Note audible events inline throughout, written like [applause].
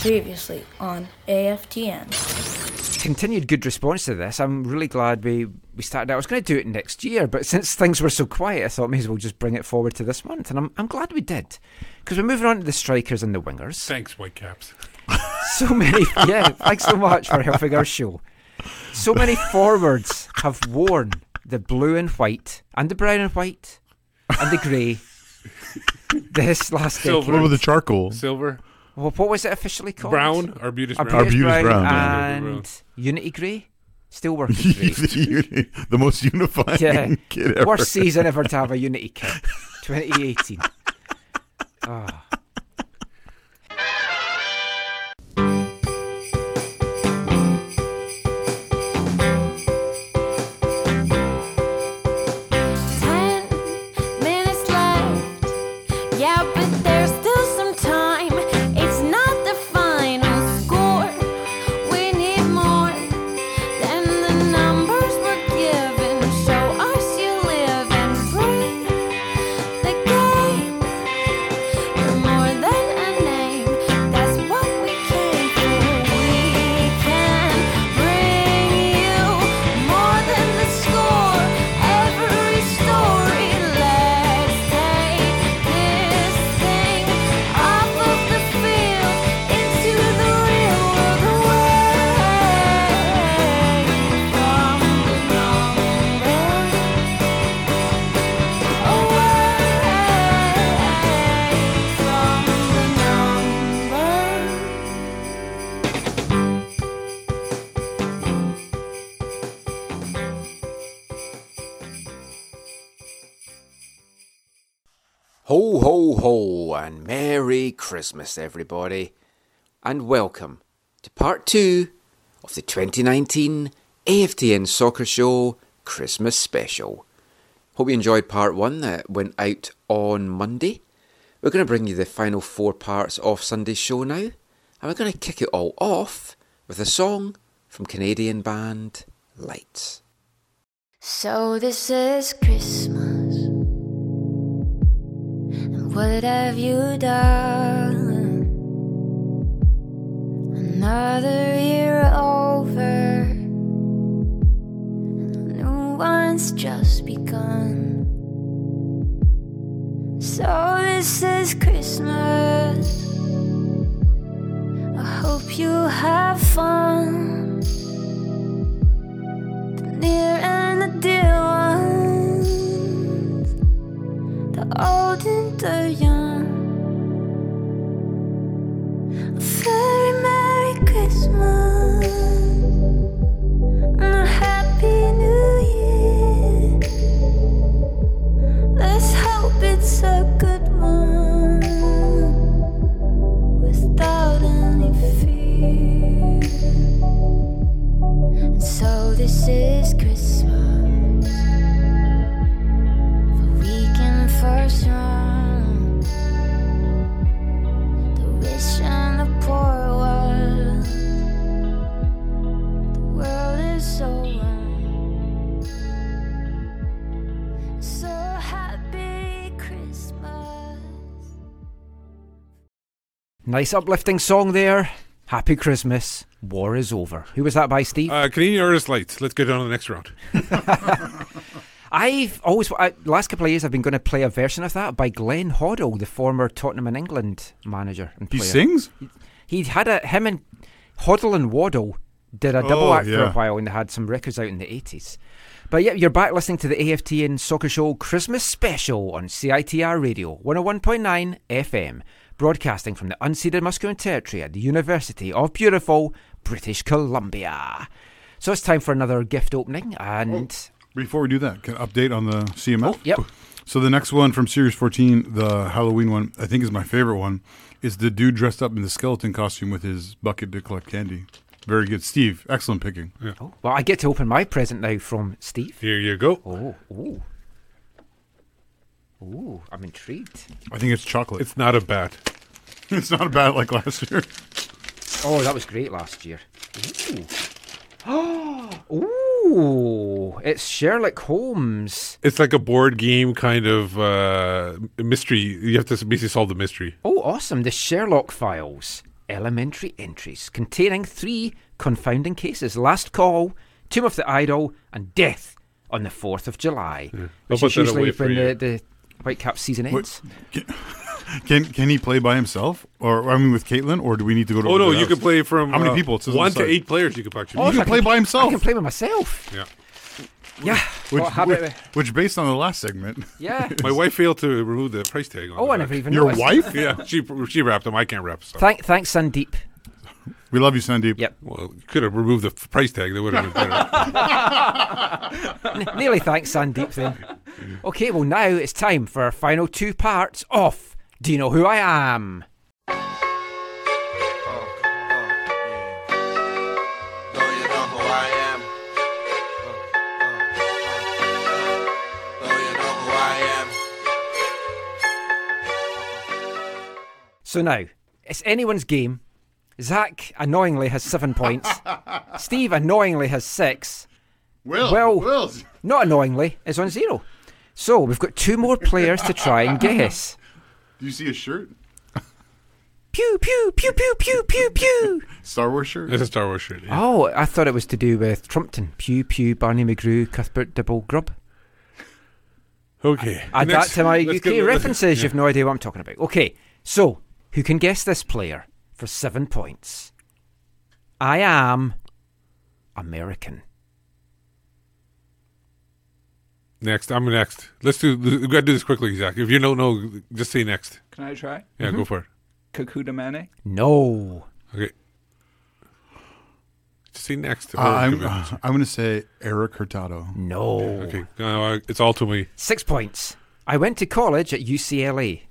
Previously on AFTN. continued good response to this. I'm really glad we, we started out. I was going to do it next year, but since things were so quiet, I thought may as well just bring it forward to this month. And I'm, I'm glad we did. Because we're moving on to the strikers and the wingers. Thanks, Whitecaps. [laughs] So many, yeah, thanks so much for helping our show. So many forwards have worn the blue and white, and the brown and white, and the grey this last Silver. decade. What about the charcoal? Silver, Well, what was it officially called? brown, Arbutus Arbutus brown. Arbutus brown, brown, and Brown. Unity Grey. Still [laughs] working grey. the, the most unifying Yeah. [laughs] kid ever. Worst season ever to have a Unity kit. [laughs] 2018. Ah. Ho, ho, and Merry Christmas, everybody. And welcome to part two of the 2019 AFTN Soccer Show Christmas Special. Hope you enjoyed part one that went out on Monday. We're going to bring you the final four parts of Sunday's show now, and we're going to kick it all off with a song from Canadian band Lights. So this is Christmas. What have you done? Another year over. A new one's just begun. So this is Christmas. I hope you have fun Nice uplifting song there. Happy Christmas. War is over. Who was that by, Steve? Uh, Canadian Artist Lights. Let's get on to the next round. [laughs] I've always, I, last couple of years, I've been going to play a version of that by Glenn Hoddle, the former Tottenham and England manager and He sings? He had a him and Hoddle and Waddle did a double Oh, act for a while, and they had some records out in the eighties. But yeah, you're back listening to the AFTN Soccer Show Christmas Special on CITR Radio 101.9 FM, broadcasting from the unceded Musqueam territory at the University of beautiful British Columbia. So it's time for another gift opening, and oh, Before we do that, can I update on the CML? Oh, yep. So the next one from Series 14, the Halloween one, I think is my favorite one, is the dude dressed up in the skeleton costume with his bucket to collect candy. Very good. Steve, excellent picking. oh, well, I get to open my present now from Steve. Here you go. Oh, ooh, ooh, I'm intrigued. I think it's chocolate. It's not a bat. [laughs] It's not bad like last year. Oh, that was great last year. Ooh. Oh [gasps] Ooh, it's Sherlock Holmes. It's like a board game kind of uh, mystery. You have to basically solve the mystery. Oh, awesome. The Sherlock Files. elementary entries containing three confounding cases Last Call, Tomb of the Idol, and Death on the 4th of July. I'll Which is usually when the, the Whitecap season ends. Can can he play by himself, or I mean with Caitlin, or do we need to go to? Oh no, you house? can play from How many uh, people? It says on one to side. eight players. You can actually. Oh, you can play by himself. I can play by myself. yeah. Yeah. Which, What happened- which, which, based on the last segment, yeah. [laughs] My wife failed to remove the price tag. On Oh, I never even your noticed. wife. Yeah, she she wrapped them. I can't wrap stuff. Thank, thanks, Sandeep. We love you, Sandeep. Yep. Well, you could have removed the price tag. That would have been better. [laughs] N- Nearly thanks, Sandeep, then. [laughs] Okay, well, now it's time for our final two parts of Do You Know Who I Am? Do you know who I am? Do you know who I am? So now, it's anyone's game. Zach annoyingly has seven points. [laughs] Steve annoyingly has six. Will. Well- Will's. Not annoyingly, is on zero. So we've got two more players to try and guess. Do you see a shirt? Pew, pew, pew, pew, pew, pew, pew. Star Wars shirt. it's a Star Wars shirt. Yeah. Oh, I thought it was to do with Trumpton. Pew, pew, Barney McGrew, Cuthbert Dibble, Grub. Okay. Add Next- that to my UK get- references. yeah. You've no idea what I'm talking about. Okay, so who can guess this player for seven points? I am American. Next, I'm next. Let's do. We got to do this quickly, Zach. If you don't know, just say next. Can I try? Yeah, Mm-hmm. go for it. Kekuta Manneh? No. Okay. Just say next. Uh, I'm, Okay. I'm going to say Erik Hurtado. No. Okay, uh, it's all to me. Six points. I went to college at UCLA.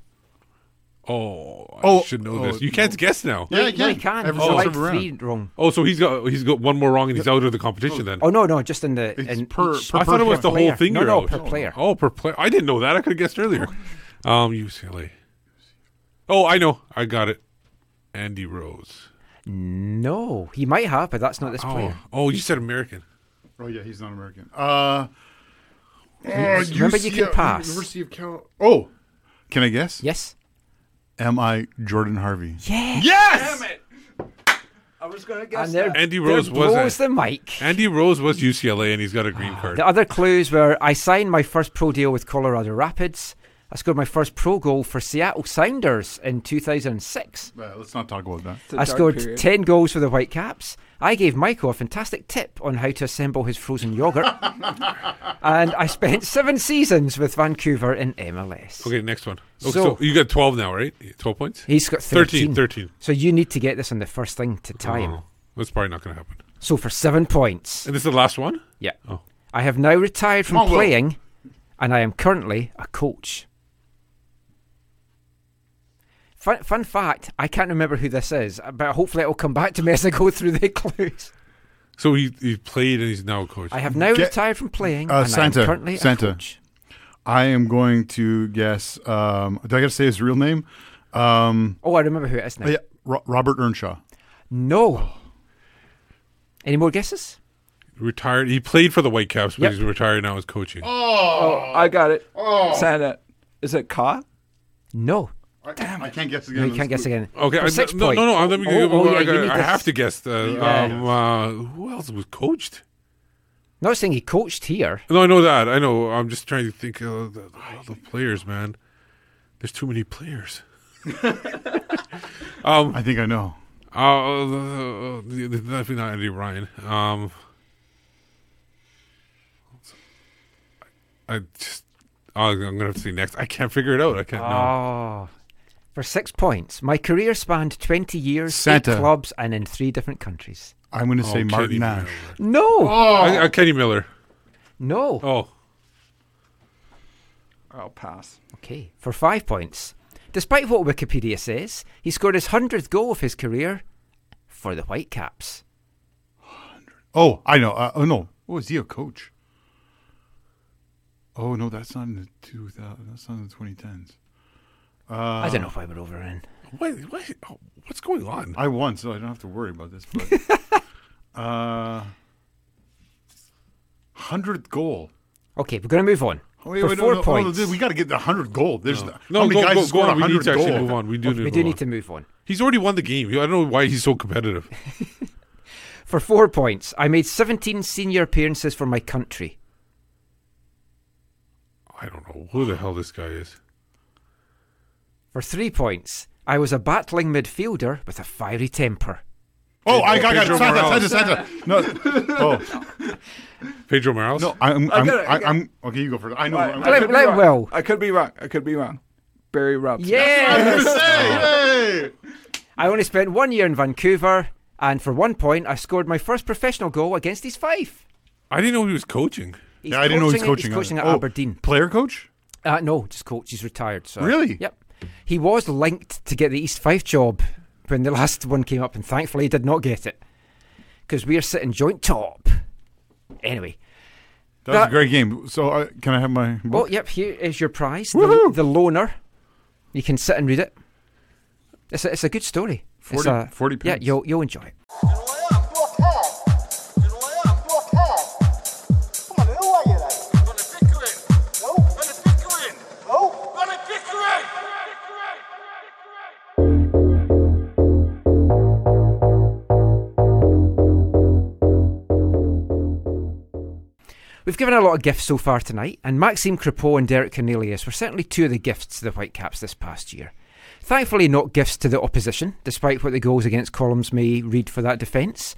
Oh, I Oh, should know oh, this. You can't guess now. Yeah, I No, you can. can. Every He's single like three wrong. Oh, so he's got he's got one more wrong and he's out of the competition then. Oh no, no, just in the in per- each- per I thought it was the player. whole thing. No, no, out. per player. Oh, per player. I didn't know that. I could have guessed earlier. Um, UCLA. Oh, I know. I got it. Andy Rose. No, he might have, but that's not this Oh, player. oh, you said American. Oh yeah, he's not American. Uh, Remember, you can pass. University of Cal. Oh, can I guess? Yes. Am I Jordan Harvey? Yeah. Yes. Damn it. I was going to guess And there, Andy Rose was blows the mic. Andy Rose was UCLA and he's got a green ah, card. The other clues were I signed my first pro deal with Colorado Rapids. I scored my first pro goal for Seattle Sounders in 2006. Well, let's not talk about that. It's a I dark scored period. 10 goals for the Whitecaps. I gave Michael a fantastic tip on how to assemble his frozen yogurt. [laughs] and I spent seven seasons with Vancouver in MLS. Okay, next one. Okay, So- so, you got 12 now, right? 12 points? He's got 13. 13. 13. So you need to get this on the first thing to tie him. Oh, that's probably not going to happen. So for seven points. And this is the last one? Yeah. Oh. I have now retired from oh, Come on, Will. playing and I am currently a coach. Fun, fun fact, I can't remember who this is, but hopefully it will come back to me as I go through the [laughs] clues. So he, he played and he's now a coach. I have now Get- retired from playing Uh, and Santa, I am currently Santa. a coach. I am going to guess. Um, do I got to say his real name? Um, Oh, I remember who it is now. oh, yeah, Ro- Robert Earnshaw. No. Any more guesses? retired. He played for the Whitecaps, but Yep. he's retired now as coaching. Oh, I got it. Oh. Santa. Is it Ka? No. Damn, I can't guess No, again. you can't guess again. Okay, For I, six no, point. no, no. Let me. Oh, oh, I, yeah, you gotta- need I have to guess. Uh, Yeah. um, uh, who else was coached? Not saying he coached here. No, I know that. I know. I'm just trying to think of the, all the players, man. There's too many players. [laughs] um, I think I know. uh, uh, definitely not Andy Ryan. Um, I just. Oh, I'm gonna have to see next. I can't figure it out. I can't. know. Oh. For six points, my career spanned 20 years, Santa. eight clubs, and in three different countries. I'm going to Oh, say Kenny Martin Miller. Nash. No. I, I, Kenny Miller. No. Oh, I'll pass. Okay, for five points. Despite what Wikipedia says, he scored his 100th goal of his career for the Whitecaps. Oh, I know. Uh, oh no. Oh, is he a coach? Oh no, that's not in the 2000. That's not in the 2010s. Uh, I don't know if I would over in. what, what, oh, what's going on? I won, so I don't have to worry about this. But [laughs] uh, hundredth goal. Okay, we're going to move on. Wait, For wait, no, four no, points. no, we got to get the hundred goal. There's No, how no many go, guys go, scored go on. We need to actually gold? move on. We do need We do need on. to move on. He's already won the game. I don't know why he's so competitive. [laughs] For four points, I made 17 senior appearances for my country. I don't know who the hell this guy is. For three points, I was a battling midfielder with a fiery temper. Oh, I got, I got Pedro it. Santa, Santa, Santa. No, [laughs] oh, Pedro Morales. no. I'm, I'm, got it, I I, got I'm. Okay, you go first. I know. Right. I'm, I Let- could be let wrong. Will. I could be wrong. I could be wrong. Barry Robson. Yes! Hey, hey. I only spent one year in Vancouver, and for one point, I scored my first professional goal against East Fife. I didn't know he was coaching. He's Yeah, I didn't know he's at- coaching. He's coaching at Oh, Aberdeen. Player coach? Uh, no, just coach. He's retired. So. Really? Yep. He was linked to get the East Fife job when the last one came up, and thankfully he did not get it because we are sitting joint top. Anyway, That was a great game. So, uh, can I have my well, book? yep. Here is your prize, the, the loner. You can sit and read it. It's a, it's a good story. It's 40 a- 40 Yeah, you'll you'll enjoy it. Given a lot of gifts so far tonight, and Maxime Crepeau and Derek Cornelius were certainly two of the gifts to the Whitecaps this past year. Thankfully, not gifts to the opposition, despite what the goals against columns may read for that defence.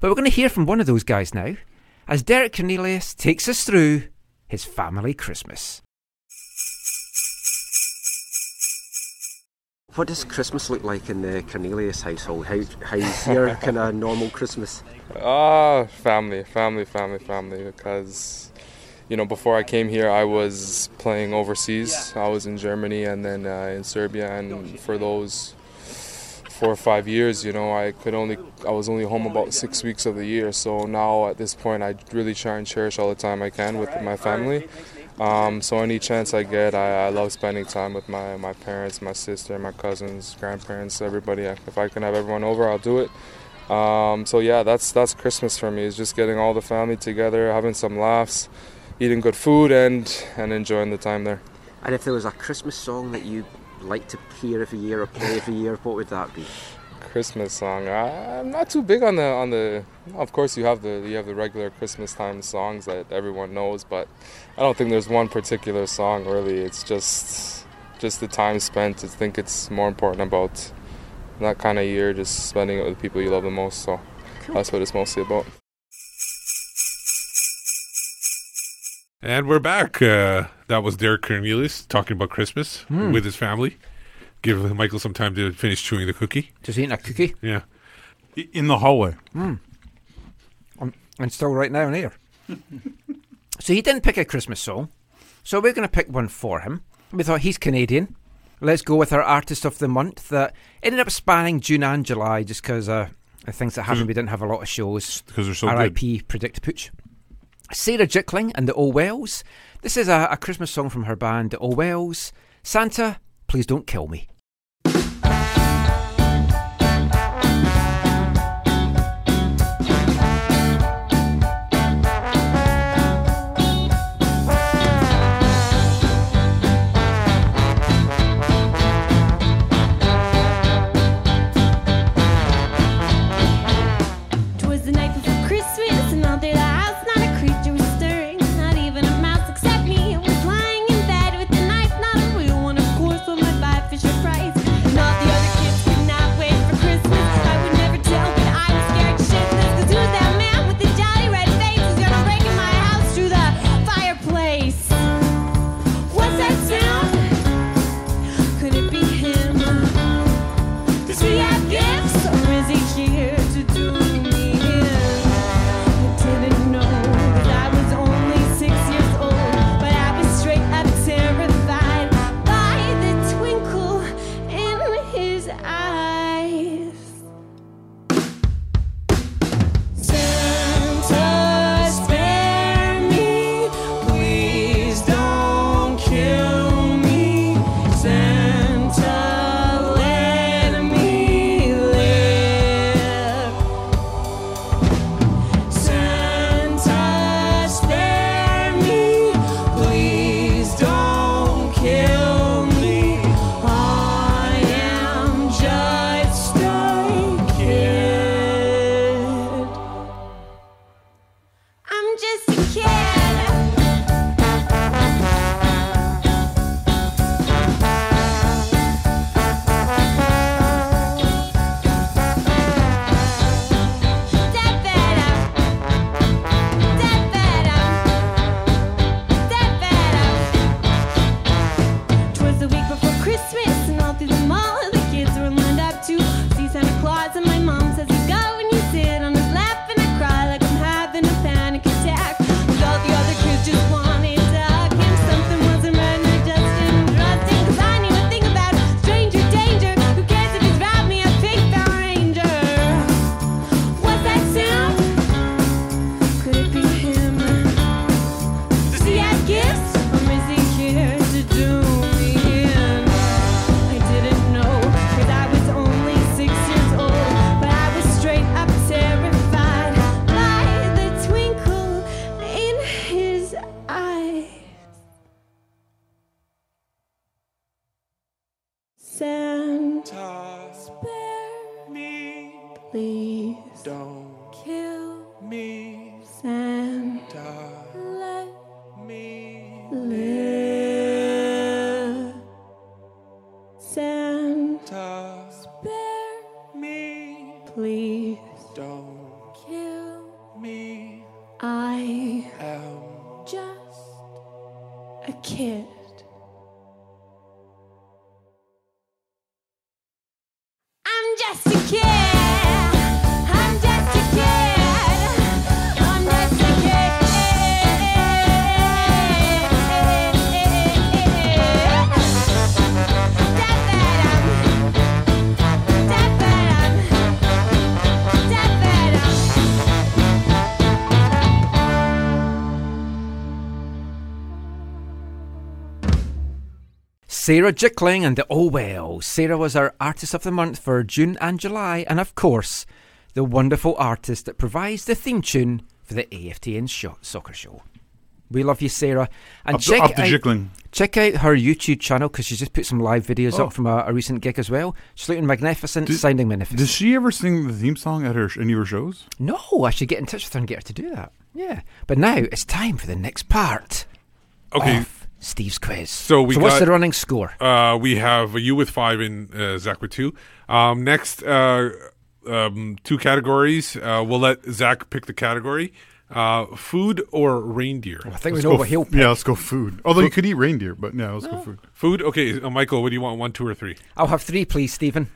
But we're going to hear from one of those guys now, as Derek Cornelius takes us through his family Christmas. What does Christmas look like in the Cornelius household? How, how's your [laughs] kind of normal Christmas? Ah, family, family, family, family. Because, you know, before I came here, I was playing overseas. I was in Germany and then uh, in Serbia, and for those four or five years, you know, I could only, I was only home about six weeks of the year. So now at this point, I really try and cherish all the time I can with my family. Um, so any chance I get, I, I love spending time with my, my parents, my sister, my cousins, grandparents, everybody. If I can have everyone over, I'll do it. Um, so yeah, that's that's Christmas for me. Is just getting all the family together, having some laughs, eating good food, and and enjoying the time there. And if there was a Christmas song that you like to hear every year or play every year, what would that be? Christmas song. I, I'm not too big on the on the. Of course, you have the you have the regular Christmas time songs that everyone knows, but I don't think there's one particular song really. It's just just the time spent. I think it's more important about that kind of year, just spending it with the people you love the most. So that's what it's mostly about. And we're back. Uh, that was Derek Cornelius talking about Christmas Hmm. with his family. Give Michael some time to finish chewing the cookie. Just eating a cookie. Yeah. In the hallway. Mm. I'm, and still right now in here. [laughs] so he didn't pick a Christmas song, so we're going to pick one for him. We thought he's Canadian. Let's go with our artist of the month that ended up spanning June and July just because uh, of things that happened. We didn't have a lot of shows. Because they're so good. R.I.P. Predict Pooch. Sarah Jickling and the O'Wells. This is a, a Christmas song from her band, the O'Wells. Santa, please don't kill me. Sarah Jickling and the Oh Well. Sarah was our Artist of the Month for June and July, and of course, the wonderful artist that provides the theme tune for the AFTN show, soccer show. We love you, Sarah. And Up check to out, Jickling. Check out her YouTube channel because she's just put some live videos Oh. up from a, a recent gig as well. She's looking magnificent, Did- sounding magnificent. Does she ever sing the theme song at her any of her shows? No, I should get in touch with her and get her to do that. Yeah. But now it's time for the next part. Okay. Of Steve's quiz. So we what's got- the running score? Uh, we have you with five and uh, Zach with two. Um, next, uh, um, two categories. Uh, we'll let Zach pick the category: uh, food or reindeer. I think Let's we know go what he'll f- Yeah, let's go food. Although you could eat reindeer, but no, let's go food. Food. Okay, uh, Michael. What do you want? One, two, or three? I'll have three, please, Stephen.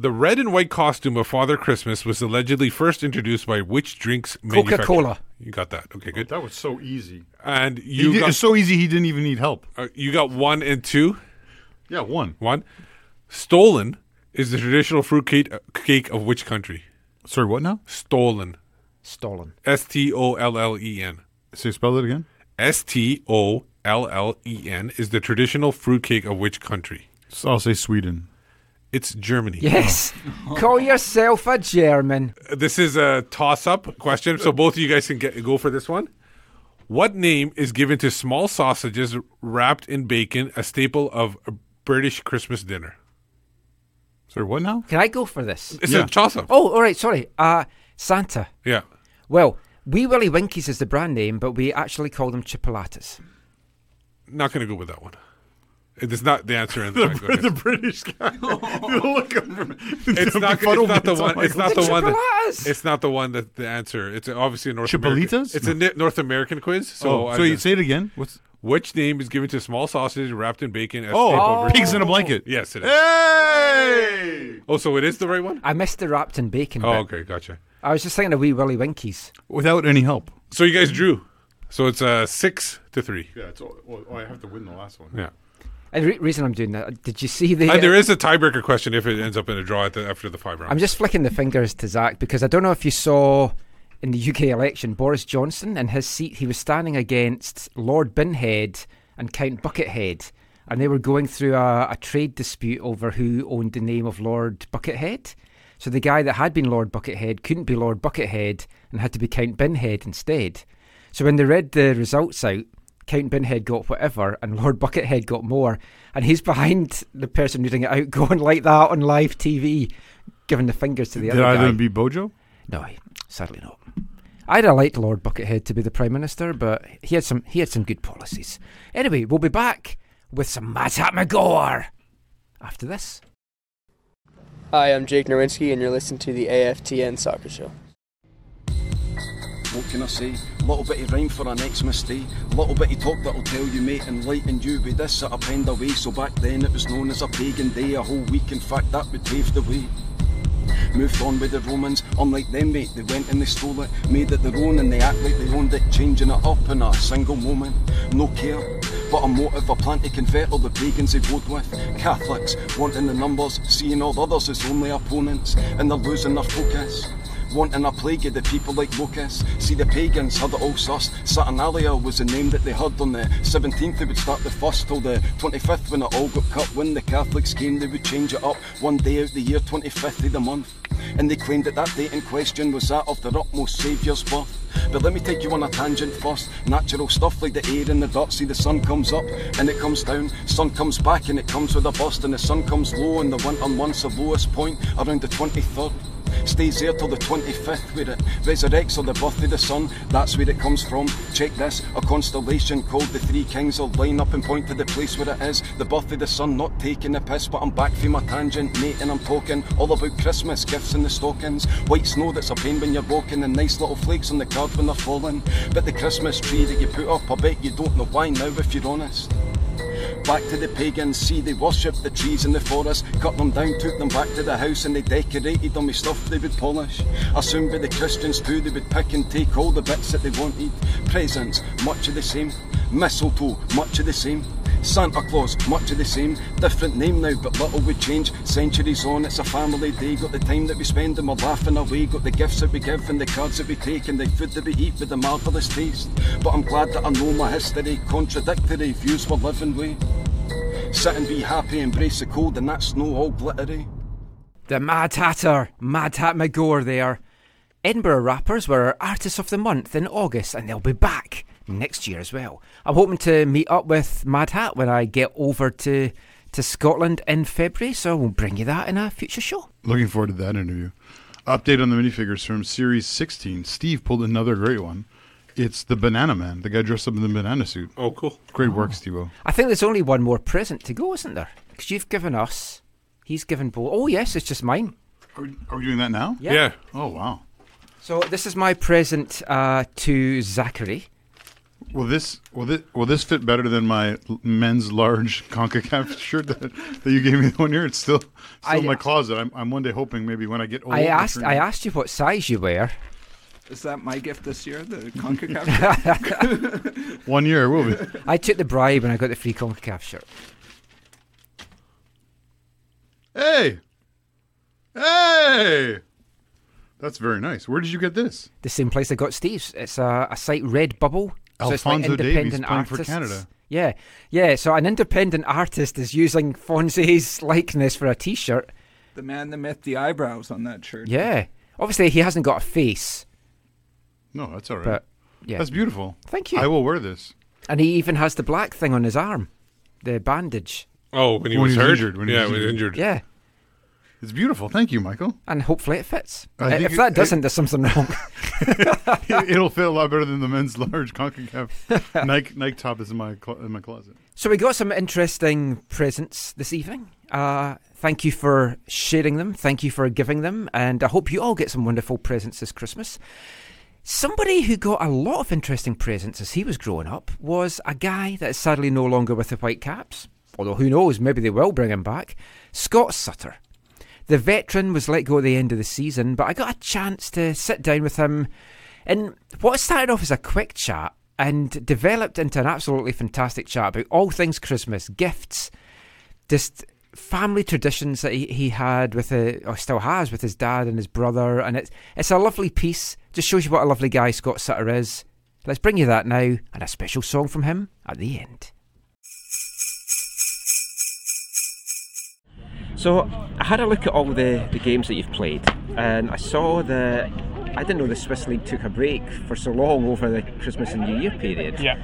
The red and white costume of Father Christmas was allegedly first introduced by which drinks? Coca-Cola. You got that. Okay, good. That was so easy. And You you did, got it's so easy he didn't even need help. uh, you got one and two. Yeah, one. One. Stollen is the traditional fruit cake, cake of which country? Sorry, what now? Stollen. Stollen. S T O L L E N. Say spell it again. S T O L L E N is the traditional fruitcake of which country? So I'll say Sweden. It's Germany. Yes. Call yourself a German. This is a toss-up question, so both of you guys can get go for this one. What name is given to small sausages wrapped in bacon, a staple of a British Christmas dinner? Sorry, what now? Can I go for this? It's Yeah. a toss-up. Oh, all right. Sorry. Uh, Santa. Yeah. Well, Wee Willie Winkies is the brand name, but we actually call them chipolatas. Not going to go with that one. It is not the answer. In [laughs] the, the British guy. [laughs] Look at him. it's not. It's not the one. It's not the one. That, it's not the one that the answer. It's obviously a North Chipolatas? American. It's a North American quiz. So, So, so you say it again. What's which name is given to small sausage wrapped in bacon? As oh, staple of British- pigs in a blanket? Yes, it is. Hey! Oh, so it is the right one. I missed the wrapped in bacon. Oh, bit. okay, gotcha. I was just thinking of Wee Willy Winkies. Without any help. So you guys drew. So it's uh, six to three. Yeah, it's. Oh, I have to win the last one. Yeah. And the re- reason I'm doing that, uh, did you see the? And there uh, is a tiebreaker question if it ends up in a draw at the, after the five rounds. I'm just flicking the fingers to Zach because I don't know if you saw in the UK election Boris Johnson in his seat he was standing against Lord Binhead and Count Buckethead, and they were going through a, a trade dispute over who owned the name of Lord Buckethead. So the guy that had been Lord Buckethead couldn't be Lord Buckethead and had to be Count Binhead instead. So when they read the results out, Count Binhead got whatever and Lord Buckethead got more. And he's behind the person reading it out [laughs] going like that on live TV, giving the fingers to the Did other either guy. of them beat Bojo? No, sadly not. I'd have liked Lord Buckethead to be the Prime Minister, but he had some he had some good policies. Anyway, we'll be back with some Matt McGore after this. Hi, I'm Jake Nowinski, and you're listening to the AFTN Soccer Show. What can I say? A little bit of rhyme for an Xmas day. A little bit of talk that'll tell you, mate, enlighten you with this at a penned away. So back then it was known as a pagan day, a whole week, in fact, that would paved the way. Moved on with the Romans, unlike them, mate, they went and they stole it, made it their own, and they act like they owned it, changing it up in a single moment. No care, but a motive, a plan to convert all the pagans they vote with. Catholics wanting the numbers, seeing all others as only opponents, and they're losing their focus. Wanting a plague of the people like locusts. See, the pagans had it all sussed. Saturnalia was the name that they heard on the 17th. They would start the first till the 25th when it all got cut. When the Catholics came, they would change it up one day out the year, 25th of the month. And they claimed that that date in question was that of their utmost saviour's birth. But let me take you on a tangent first. Natural stuff like the air and the dirt. See, the sun comes up and it comes down. Sun comes back and it comes with a burst. And the sun comes low in the winter months, the lowest point around the 23rd. Stays there till the 25th, where it resurrects on the birth of the sun. That's where it comes from. Check this a constellation called the Three Kings will line up and point to the place where it is. The birth of the sun, not taking the piss, but I'm back from my tangent, mate, and I'm talking all about Christmas, gifts in the stockings. White snow that's a pain when you're walking, and nice little flakes on the card when they're falling. But the Christmas tree that you put up, I bet you don't know why now if you're honest. Back to the pagans, see they worshipped the trees in the forest, cut them down, took them back to the house, and they decorated them with stuff they would polish. Assumed by the Christians too, they would pick and take all the bits that they wanted. Presents, much of the same. Mistletoe, much of the same. Santa Claus, much of the same. Different name now, but little would change. Centuries on, it's a family day. Got the time that we spend and we're laughing away. Got the gifts that we give and the cards that we take and the food that we eat with a marvellous taste. But I'm glad that I know my history. Contradictory views we're living with. Sit and be happy, embrace the cold, and that snow all glittery. The Mad Hatter, Mad Hat McGore there. Edinburgh Rappers were Artists of the Month in August, and they'll be back next year as well. I'm hoping to meet up with Mad Hat when I get over to to Scotland in February, so we'll bring you that in a future show. Looking forward to that interview. Update on the minifigures from Series 16. Steve pulled another great one. It's the Banana Man, the guy dressed up in the banana suit. Oh, cool. Great work, Steve. I think there's only one more present to go, isn't there? Because you've given us, he's given both. Oh yes, it's just mine. Are we, are we doing that now? Yeah. Yeah. Oh, wow. So this is my present uh, to Zachary. Will this will this will this fit better than my men's large [laughs] Concacaf shirt that, that you gave me [laughs] one year? It's still still I- in my closet. I'm, I'm one day hoping maybe when I get old. I asked, I asked you what size you wear. Is that my gift this year? The [laughs] Concacaf? Shirt. one year it will be. I took the bribe and I got the free Concacaf shirt. Hey, hey, that's very nice. Where did you get this? The same place I got Steve's. It's a, a site Redbubble. So it's like Davies independent playing for. Canada. Yeah, yeah. So an independent artist is using Fonzie's [laughs] likeness for a T-shirt. the man, the myth, the eyebrows on that shirt. Yeah. Obviously, he hasn't got a face, No, that's all right. but yeah. That's beautiful. Thank you. I will wear this. And he even has the black thing on his arm, the bandage. Oh, when he When was hurt? injured, when yeah, when he was injured. injured. Yeah. It's beautiful. Thank you, Michael. And hopefully it fits. I if it- that doesn't, it- there's something wrong. [laughs] [laughs] It'll fit a lot better than the men's large Concacaf Nike Nike top is in my in my closet. So we got some interesting presents this evening. Uh, thank you for sharing them. Thank you for giving them, and I hope you all get some wonderful presents this Christmas. Somebody who got a lot of interesting presents as he was growing up was a guy that is sadly no longer with the Whitecaps. Although who knows, maybe they will bring him back. Scott Sutter. The veteran was let go at the end of the season, but I got a chance to sit down with him and what started off as a quick chat and developed into an absolutely fantastic chat about all things Christmas, gifts, just family traditions that he, he had with a, or still has with his dad and his brother, and it's it's a lovely piece. Just shows you what a lovely guy Scott Sutter is. Let's bring you that now, and a special song from him at the end. So I had a look at all the, the games that you've played, and I saw that I didn't know the Swiss League took a break for so long over the Christmas and New Year period. Yeah.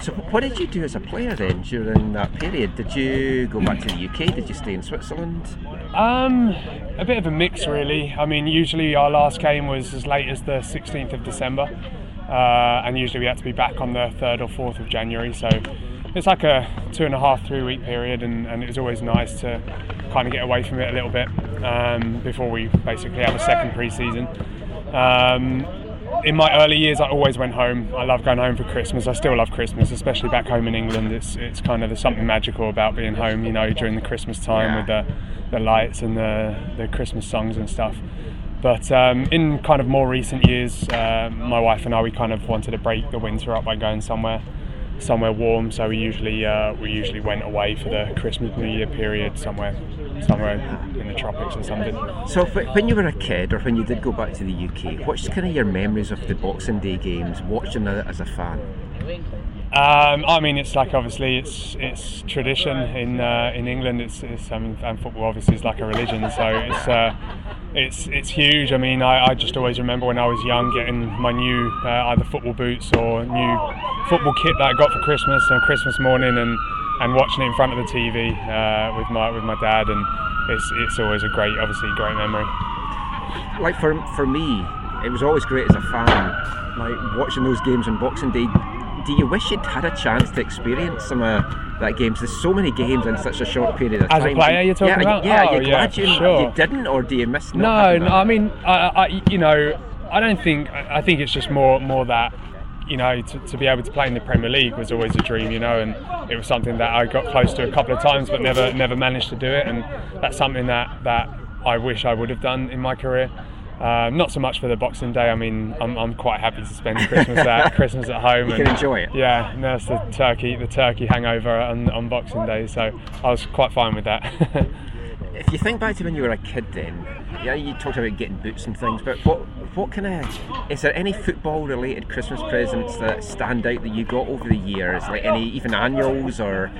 So what did you do as a player then during that period? Did you go back to the UK? Did you stay in Switzerland? Um, a bit of a mix, really. I mean, usually our last game was as late as the 16th of December, uh, and usually we had to be back on the 3rd or 4th of January. So it's like a two and a half, three week period, and, and it was always nice to kind of get away from it a little bit um, before we basically have a second pre season. Um, in my early years, I always went home. I love going home for Christmas. I still love Christmas, especially back home in England. It's it's kind of there's something magical about being home, you know, during the Christmas time with the, the lights and the, the Christmas songs and stuff. But um, in kind of more recent years, uh, my wife and I we kind of wanted to break the winter up by going somewhere somewhere warm. So we usually uh, we usually went away for the Christmas New Year period somewhere somewhere in the tropics or something. So when you were a kid, or when you did go back to the UK, what's kind of your memories of the Boxing Day games, watching it as a fan? Um, I mean, it's like obviously it's it's tradition in uh, in England. It's, it's I mean, and football obviously is like a religion, so it's uh, it's it's huge. I mean, I, I just always remember when I was young getting my new uh, either football boots or new football kit that I got for Christmas on Christmas morning, and, and watching it in front of the TV uh, with my with my dad, and it's it's always a great, obviously great memory. like for for me, it was always great as a fan, like watching those games on Boxing Day. Do you wish you'd had a chance to experience some of that games? There's so many games in such a short period of time. As a player, you're talking yeah, about? Yeah, Oh, you're yeah, you, sure. you didn't, or do you miss? not No, no. I mean, I, I, you know, I don't think. I I think it's just more, more that, you know, to, to be able to play in the Premier League was always a dream, you know, and it was something that I got close to a couple of times, but never, never managed to do it, and that's something that that I wish I would have done in my career. Um, not so much for the Boxing Day. I mean, I'm, I'm quite happy to spend Christmas at [laughs] Christmas at home. You and can enjoy it. Yeah, nurse the turkey, the turkey hangover on, on Boxing Day. So I was quite fine with that. [laughs] If you think back to when you were a kid, then yeah, you talked about getting boots and things, but what what kind of is there any football related Christmas presents that stand out that you got over the years, like any even annuals or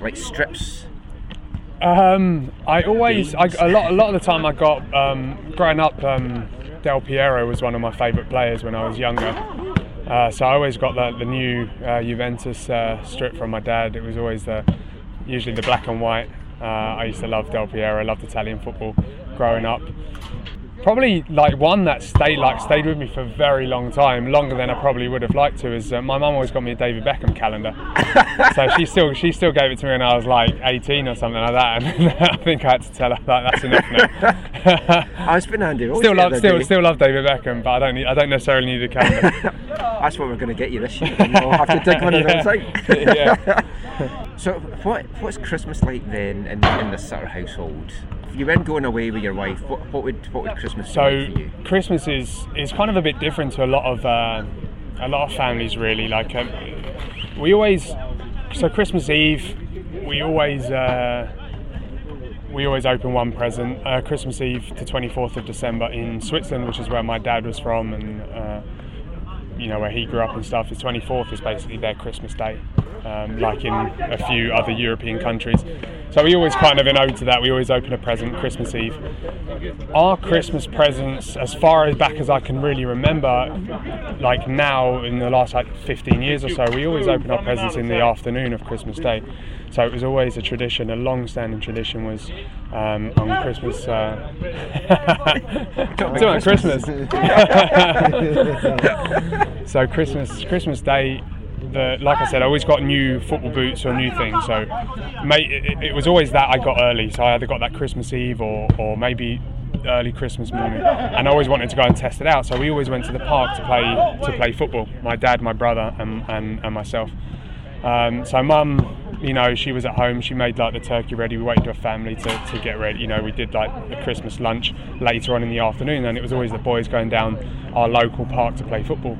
like strips? Um, I always, I, a lot, a lot of the time I got um, growing up. Um, Del Piero was one of my favourite players when I was younger. Uh, so I always got the, the new uh, Juventus uh, strip from my dad. It was always the, usually the black and white. Uh, I used to love Del Piero. I loved Italian football growing up. Probably like one that stayed like stayed with me for a very long time, longer than I probably would have liked to. Is uh, my mum always got me a David Beckham calendar, [laughs] so she still she still gave it to me when I was like 18 or something like that. [laughs] And I think I had to tell her like that's enough now. I was been Andy Rose still love still still love David Beckham, but I don't need I don't necessarily need a calendar. [laughs] That's what we're going to get you this year. We'll have to take one of those out. Yeah. so, what what's Christmas like then in, in sort of household? If you weren't going away with your wife, what, what would what would Christmas be So like for you? Christmas is is kind of a bit different to a lot of uh, a lot of families really. Like um, we always so Christmas Eve we always uh, we always open one present. Uh, Christmas Eve to 24th of December in Switzerland, which is where my dad was from and. You know where he grew up and stuff. The 24th is basically their Christmas day, um, like in a few other European countries. So we always kind of in ode to that. We always open a present Christmas Eve. Our Christmas presents, as far as back as I can really remember, like now in the last like 15 years or so, we always open our presents in the afternoon of Christmas Day. So it was always a tradition, a long-standing tradition was um, on Christmas. Uh, [laughs] Christmas. [laughs] so Christmas, Christmas Day. The, like I said, I always got new football boots or new things. So, mate, it, it was always that I got early. So I either got that Christmas Eve or, or maybe early Christmas morning, and I always wanted to go and test it out. So we always went to the park to play to play football. My dad, my brother, and and, and myself. Um, so mum, you know, she was at home. She made like the turkey ready. We waited to a family to, to get ready. You know, we did like a Christmas lunch later on in the afternoon, and it was always the boys going down our local park to play football.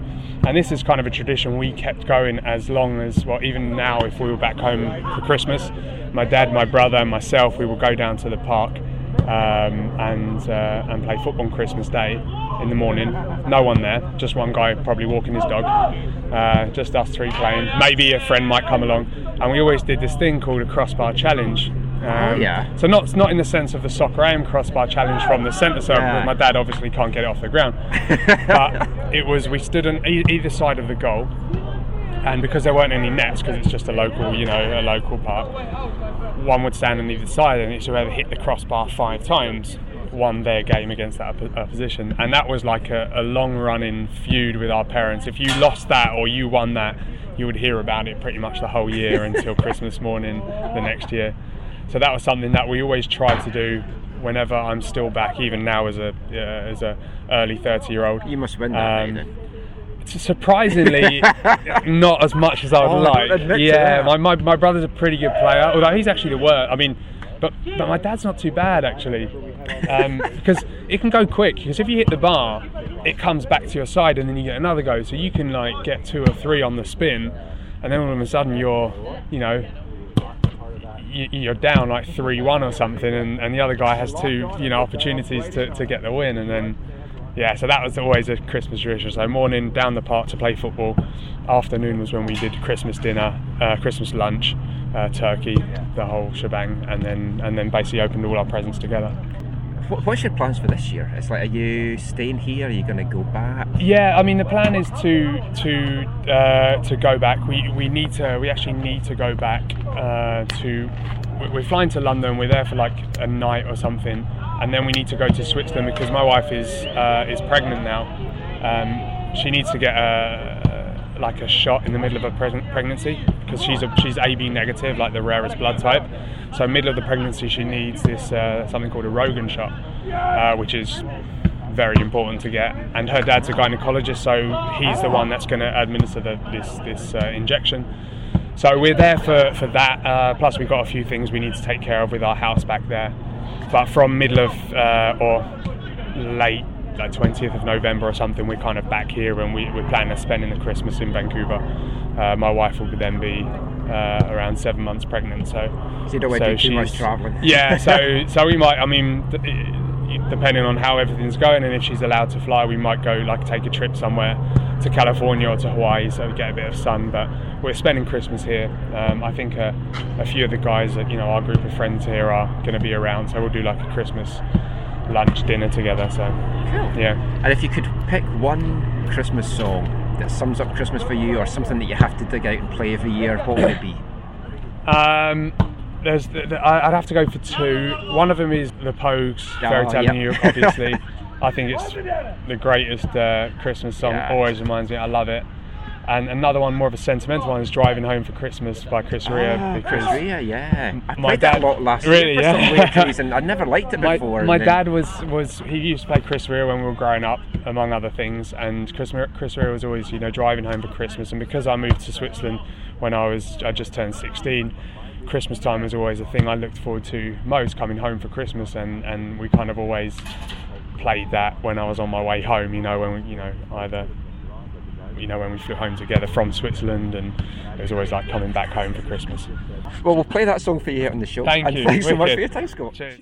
And this is kind of a tradition we kept going as long as well. Even now, if we were back home for Christmas, my dad, my brother, and myself, we would go down to the park um, and uh, and play football on Christmas Day in the morning. No one there, just one guy probably walking his dog. Uh, just us three playing. Maybe a friend might come along, and we always did this thing called a crossbar challenge. Um, Oh, yeah. So not not in the sense of the soccer aim crossbar challenge from the centre circle. Yeah. My dad obviously can't get it off the ground, [laughs] but it was we stood on e- either side of the goal, and because there weren't any nets, because it's just a local, you know, a local park, one would stand on either side, and it's whoever hit the crossbar five times won their game against that opposition. And that was like a, a long running feud with our parents. If you lost that or you won that, you would hear about it pretty much the whole year [laughs] until Christmas morning the next year. So that was something that we always tried to do whenever I'm still back, even now as a uh, as a early 30 year old. You must win that Um, day then. It's surprisingly [laughs] not as much as I would Oh, like. yeah, my, my, my brother's a pretty good player, although he's actually the worst. I mean, but but my dad's not too bad actually, um, [laughs] because it can go quick. Because if you hit the bar, it comes back to your side, and then you get another go. So you can like get two or three on the spin, and then all of a sudden you're, you know. you- You're down like three-one or something, and, and the other guy has two, you know, opportunities to, to get the win, and then yeah, so that was always a Christmas tradition. So morning down the park to play football. Afternoon was when we did Christmas dinner, uh, Christmas lunch, uh, turkey, the whole shebang, and then and then basically opened all our presents together. What's your plans for this year? It's like, are you staying here? Are you going to go back? Yeah, I mean the plan is to to uh, to go back. We we need to we actually need to go back uh, to. We- We're flying to London. We're there for like a night or something, and then we need to go to Switzerland because my wife is uh, is pregnant now. Um, she needs to get a like a shot in the middle of pres- pregnancy because she's a, she's AB negative, like the rarest blood type. So middle of the pregnancy, she needs this uh, something called a RhoGAM shot, uh, which is very important to get. And her dad's a gynecologist, so he's the one that's going to administer the, this this uh, injection. So we're there for for that. Uh, plus, we've got a few things we need to take care of with our house back there. But from middle of uh, or late. Like 20th of November or something, we're kind of back here and we, we're planning on spending the Christmas in Vancouver. Uh, my wife will then be uh, around seven months pregnant, so So you don't want to do too much travelling. yeah, so [laughs] so we might. I mean, th- depending on how everything's going and if she's allowed to fly, we might go like take a trip somewhere to California or to Hawaii, so we get a bit of sun. But we're spending Christmas here. Um, I think uh, a few of the guys, that you know, our group of friends here are going to be around, so we'll do like a Christmas lunch dinner together. So yeah. And if you could pick one Christmas song that sums up Christmas for you, or something that you have to dig out and play every year, what would it be? Um, there's, the, the, I- I'd have to go for two. One of them is the Pogues Fairy Tale. New York, obviously. [laughs] I think it's the greatest uh, Christmas song. Yeah. Always reminds me. I love it. And another one, more of a sentimental one, is "Driving Home for Christmas" by Chris Rea. Ah, because Chris Rea, yeah. I my played dad that a lot last really, year for yeah. some weird [laughs] reason. I never liked it my, before. My then- dad was was he used to play Chris Rea when we were growing up, among other things. And Chris Chris Rea was always you know driving home for Christmas. And because I moved to Switzerland when I was I just turned 16, Christmas time was always a thing I looked forward to most, coming home for Christmas. And and we kind of always played that when I was on my way home. You know when we, you know either you know when we flew home together from Switzerland, and it was always like coming back home for Christmas. Well, we'll play that song for you here on the show. Thank and you. Thanks so much for your time, Scott. Cheers.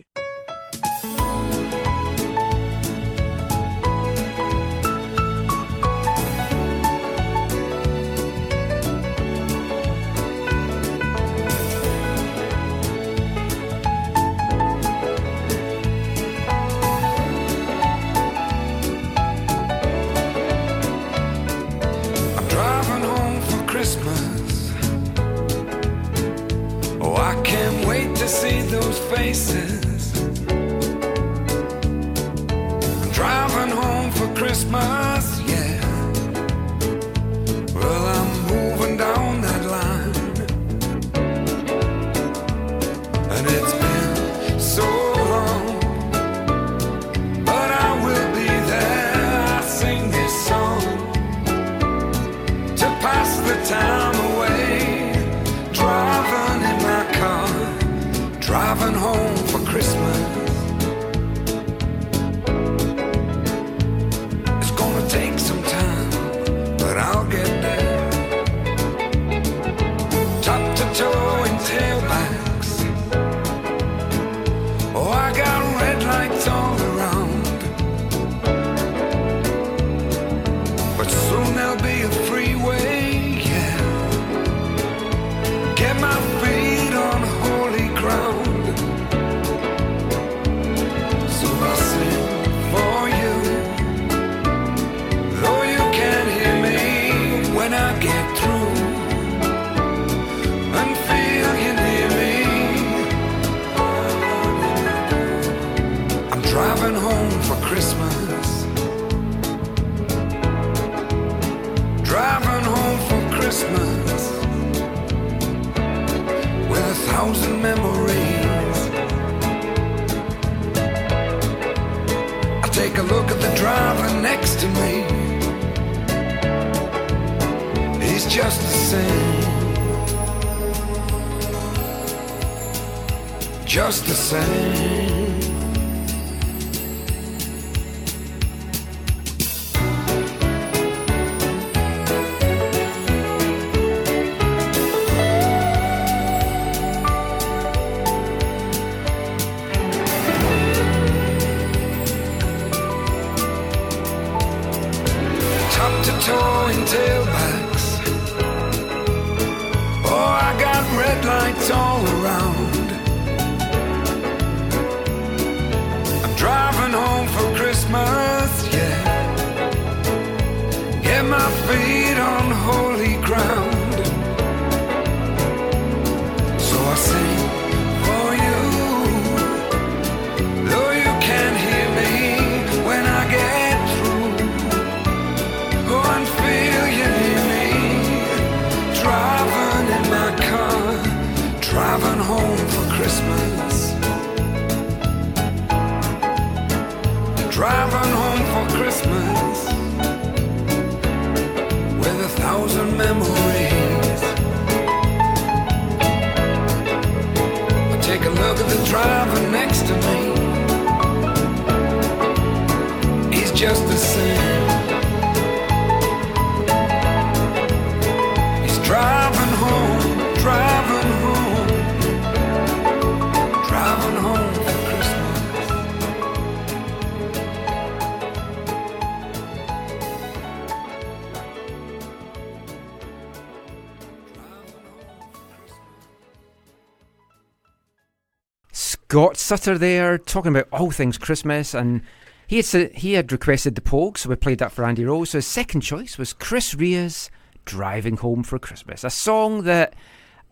Scott Sutter there talking about all things Christmas, and he had he had requested the Pogues, so we played that for Andy Rose. So his second choice was Chris Rea's "Driving Home for Christmas," a song that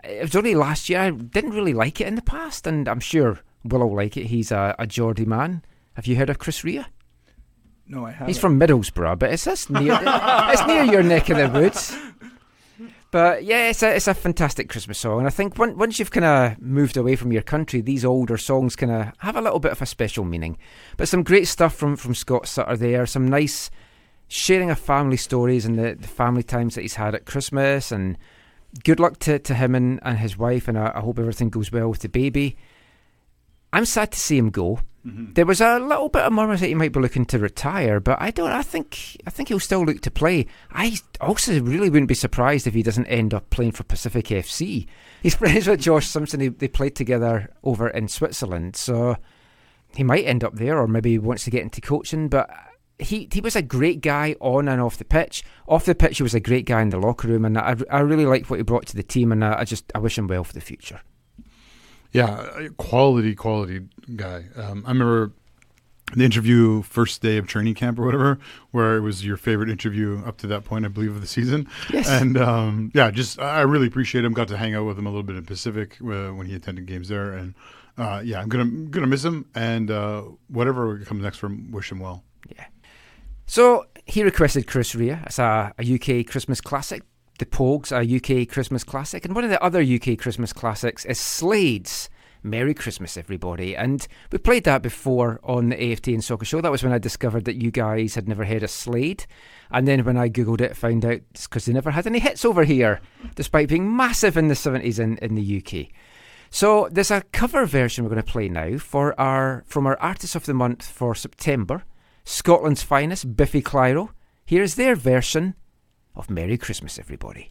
it was only last year. I didn't really like it in the past, and I'm sure Willow will like it. He's a, a Geordie man. Have you heard of Chris Ria? No, I haven't. He's from Middlesbrough, but it's this near [laughs] it's near your neck of the woods. But yeah, it's a it's a fantastic Christmas song, and I think when, once you've kind of moved away from your country, these older songs kind of have a little bit of a special meaning. But some great stuff from from Scott Sutter there. Some nice sharing of family stories and the, the family times that he's had at Christmas, and good luck to, to him and, and his wife, and I, I hope everything goes well with the baby. I'm sad to see him go. Mm-hmm. There was a little bit of murmurs that he might be looking to retire, but I don't. I think I think he'll still look to play. I also really wouldn't be surprised if he doesn't end up playing for Pacific FC. He's [laughs] friends with Josh Simpson. They, they played together over in Switzerland, so he might end up there, or maybe he wants to get into coaching. But he he was a great guy on and off the pitch. Off the pitch, he was a great guy in the locker room, and I I really like what he brought to the team, and I, I just I wish him well for the future. Yeah, quality, quality guy. Um, I remember the interview first day of training camp or whatever, where it was your favorite interview up to that point, I believe, of the season. Yes. And um, yeah, just I really appreciate him. Got to hang out with him a little bit in Pacific uh, when he attended games there, and uh, yeah, I'm gonna gonna miss him. And uh, whatever comes next for him, wish him well. Yeah. So he requested Chris Rea as a, a UK Christmas classic. The Pogues, a UK Christmas classic. And one of the other UK Christmas classics is Slade's Merry Christmas, everybody. And we played that before on the AFTN Soccer Show. That was when I discovered that you guys had never heard of Slade. And then when I Googled it, found out it's because they never had any hits over here, despite being massive in the 70s in, in the UK. So there's a cover version we're going to play now for our from our Artist of the Month for September, Scotland's finest, Biffy Clyro. Here's their version of Merry Christmas, everybody.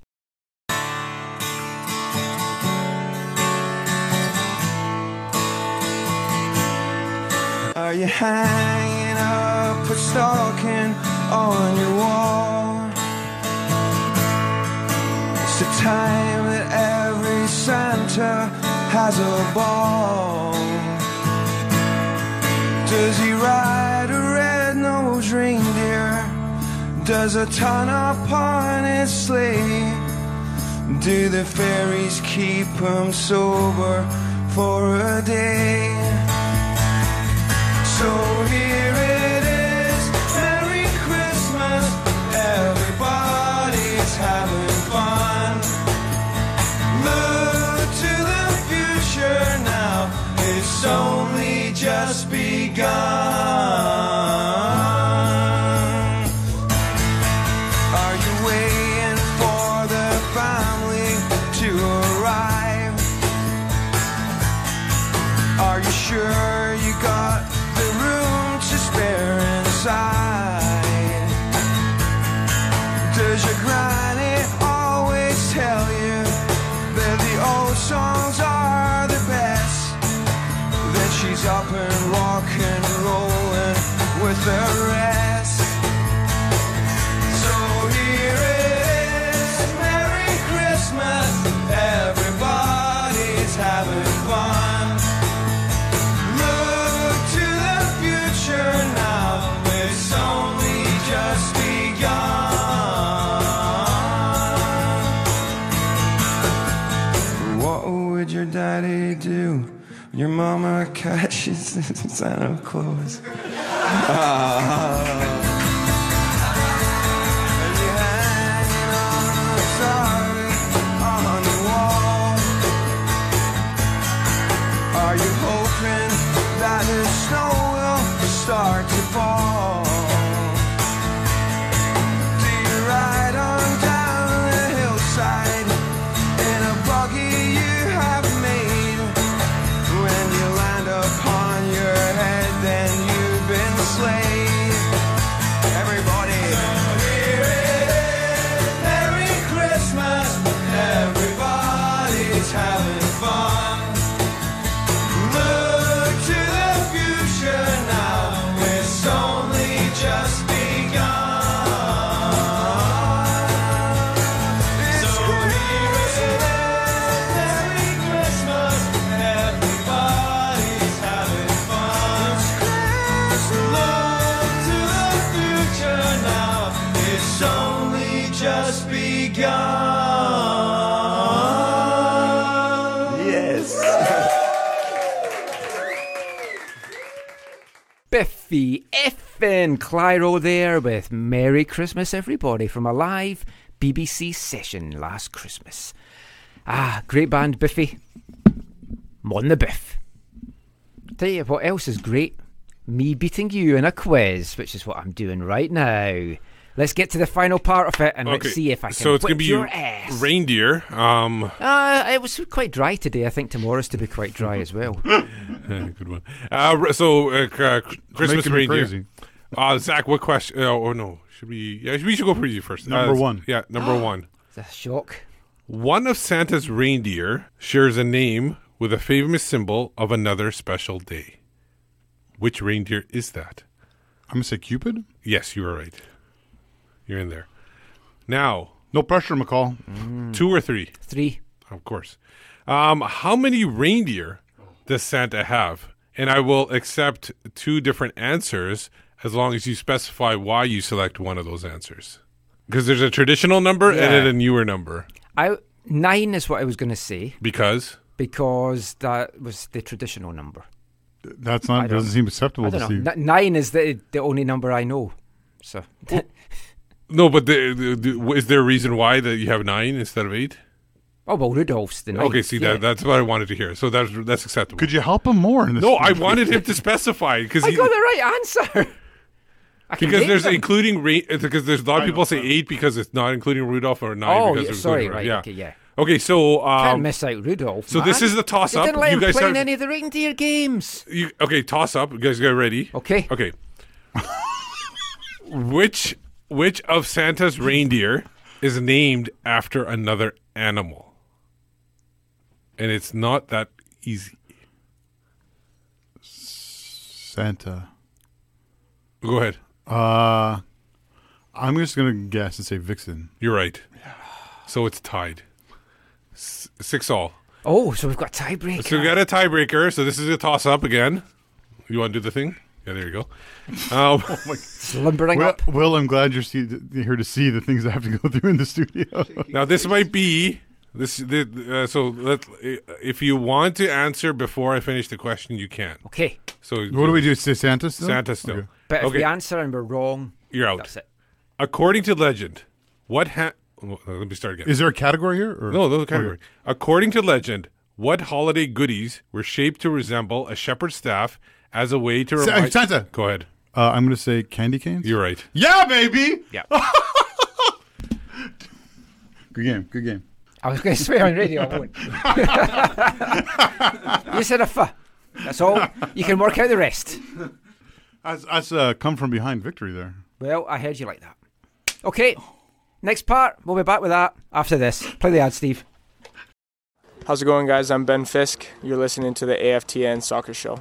Are you hanging up a stocking on your wall? It's the time that every Santa has a ball. Does he ride a red-nosed reindeer? Does a ton upon his sleigh? Do the fairies keep him sober for a day? So here would your daddy do? Your mama [laughs] catches Santa Claus. [laughs] Ah. Biffy effin Clyro there with Merry Christmas, everybody, from a live BBC session last Christmas. Ah, great band, Biffy. Mon the Biff. Tell you what else is great? Me beating you in a quiz, which is what I'm doing right now. Let's get to the final part of it and let's see if I can so it's gonna be your ass. reindeer. Um, Uh, it was quite dry today. I think tomorrow's to be quite dry as well. [laughs] good one. Uh, so uh, uh, Christmas reindeer. crazy. Uh, Zach, what question? Uh, oh no, should we? Yeah, we should go for you first. Number Uh, one. Yeah, number [gasps] one. It's a shock. One of Santa's reindeer shares a name with a famous symbol of another special day. Which reindeer is that? I'm gonna say Cupid. Yes, you are right. You're in there. Now, No pressure, McCall. two or three? Three. Of course. Um, how many reindeer does Santa have? And I will accept two different answers as long as you specify why you select one of those answers. Because there's a traditional number and Yeah. then a newer number. I nine is what I was going to say Because because that was the traditional number. That's not don't- doesn't seem acceptable to don't see. N- nine is the the only number I know. So no, but the, the, the- is there a reason why that you have nine instead of eight? oh well, Rudolph's the ninth. Okay, see yeah. that that's what I wanted to hear. So that's that's acceptable. Could you help him more? In this no, I wanted him [laughs] to specify because I got the right answer. Because there's them. including because there's a lot of people say eight because it's not including Rudolph or nine Oh, because yeah, it's sorry, including- right, yeah. okay, yeah. Okay, so Can't um, miss out Rudolph. so this is the toss They up. Didn't let You him guys play in any of the reindeer games. you, okay, toss up. You guys get ready? Okay. Okay. which which of Santa's reindeer is named after another animal? And it's not that easy. Santa. Go ahead. Uh, I'm just gonna guess and say Vixen. You're right. So it's tied. S- six all. Oh, so we've got a tiebreaker. So we got a tiebreaker. So this is a toss up again. You want to do the thing? Yeah, there you go. Um, [laughs] Slumbering Will, up. Will, I'm glad you're, see, you're here to see the things I have to go [laughs] through in the studio. [laughs] now this might be this. The, uh, so let if you want to answer before I finish the question, you can. Okay. So what do we do? Say Santa still? Santa still. Okay. But if Okay. we answer and we're wrong, You're out. That's it. According to legend, what ha- oh, let me start again. Is there a category here? Or? no, no category. According to legend, what holiday goodies were shaped to resemble a shepherd's staff as a way to Sa- remind? Santa. Go ahead. Uh, I'm going to say candy canes. You're right. Yeah, baby. Yeah. [laughs] Good game. Good game. I was going to swear on radio. I won't. [laughs] you said a f. That's all. You can work out the rest. That's, that's uh, come from behind victory there. Well, I heard you like that. Okay. Next part. We'll be back with that after this. Play the ad, Steve. How's it going, guys? I'm Ben Fisk. You're listening to the AFTN Soccer Show.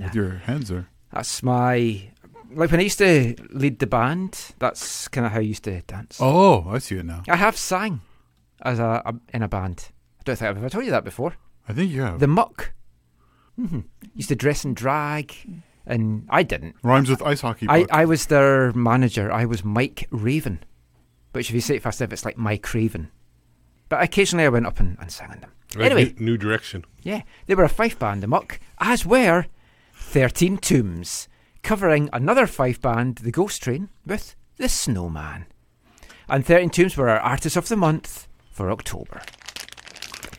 Doing with your hands there? That's my like when I used to lead the band. That's kind of how I used to dance. Oh, I see it now. I have sang as a, a in a band. I don't think I've ever told you that before. I think you have. The Muck. hmm Used to dress in drag, and I didn't. Rhymes with ice hockey. I, puck. I was their manager. I was Mike Raven. Which, if you say it fast enough, it's like Mike Raven. But occasionally I went up and, and sang on them. Right, Anyway, new, new direction. yeah, they were a Fife band, the Muck, as were 13 Tombs, covering another Fife band, The Ghost Train, with The Snowman. And 13 Tombs were our Artist of the Month for October.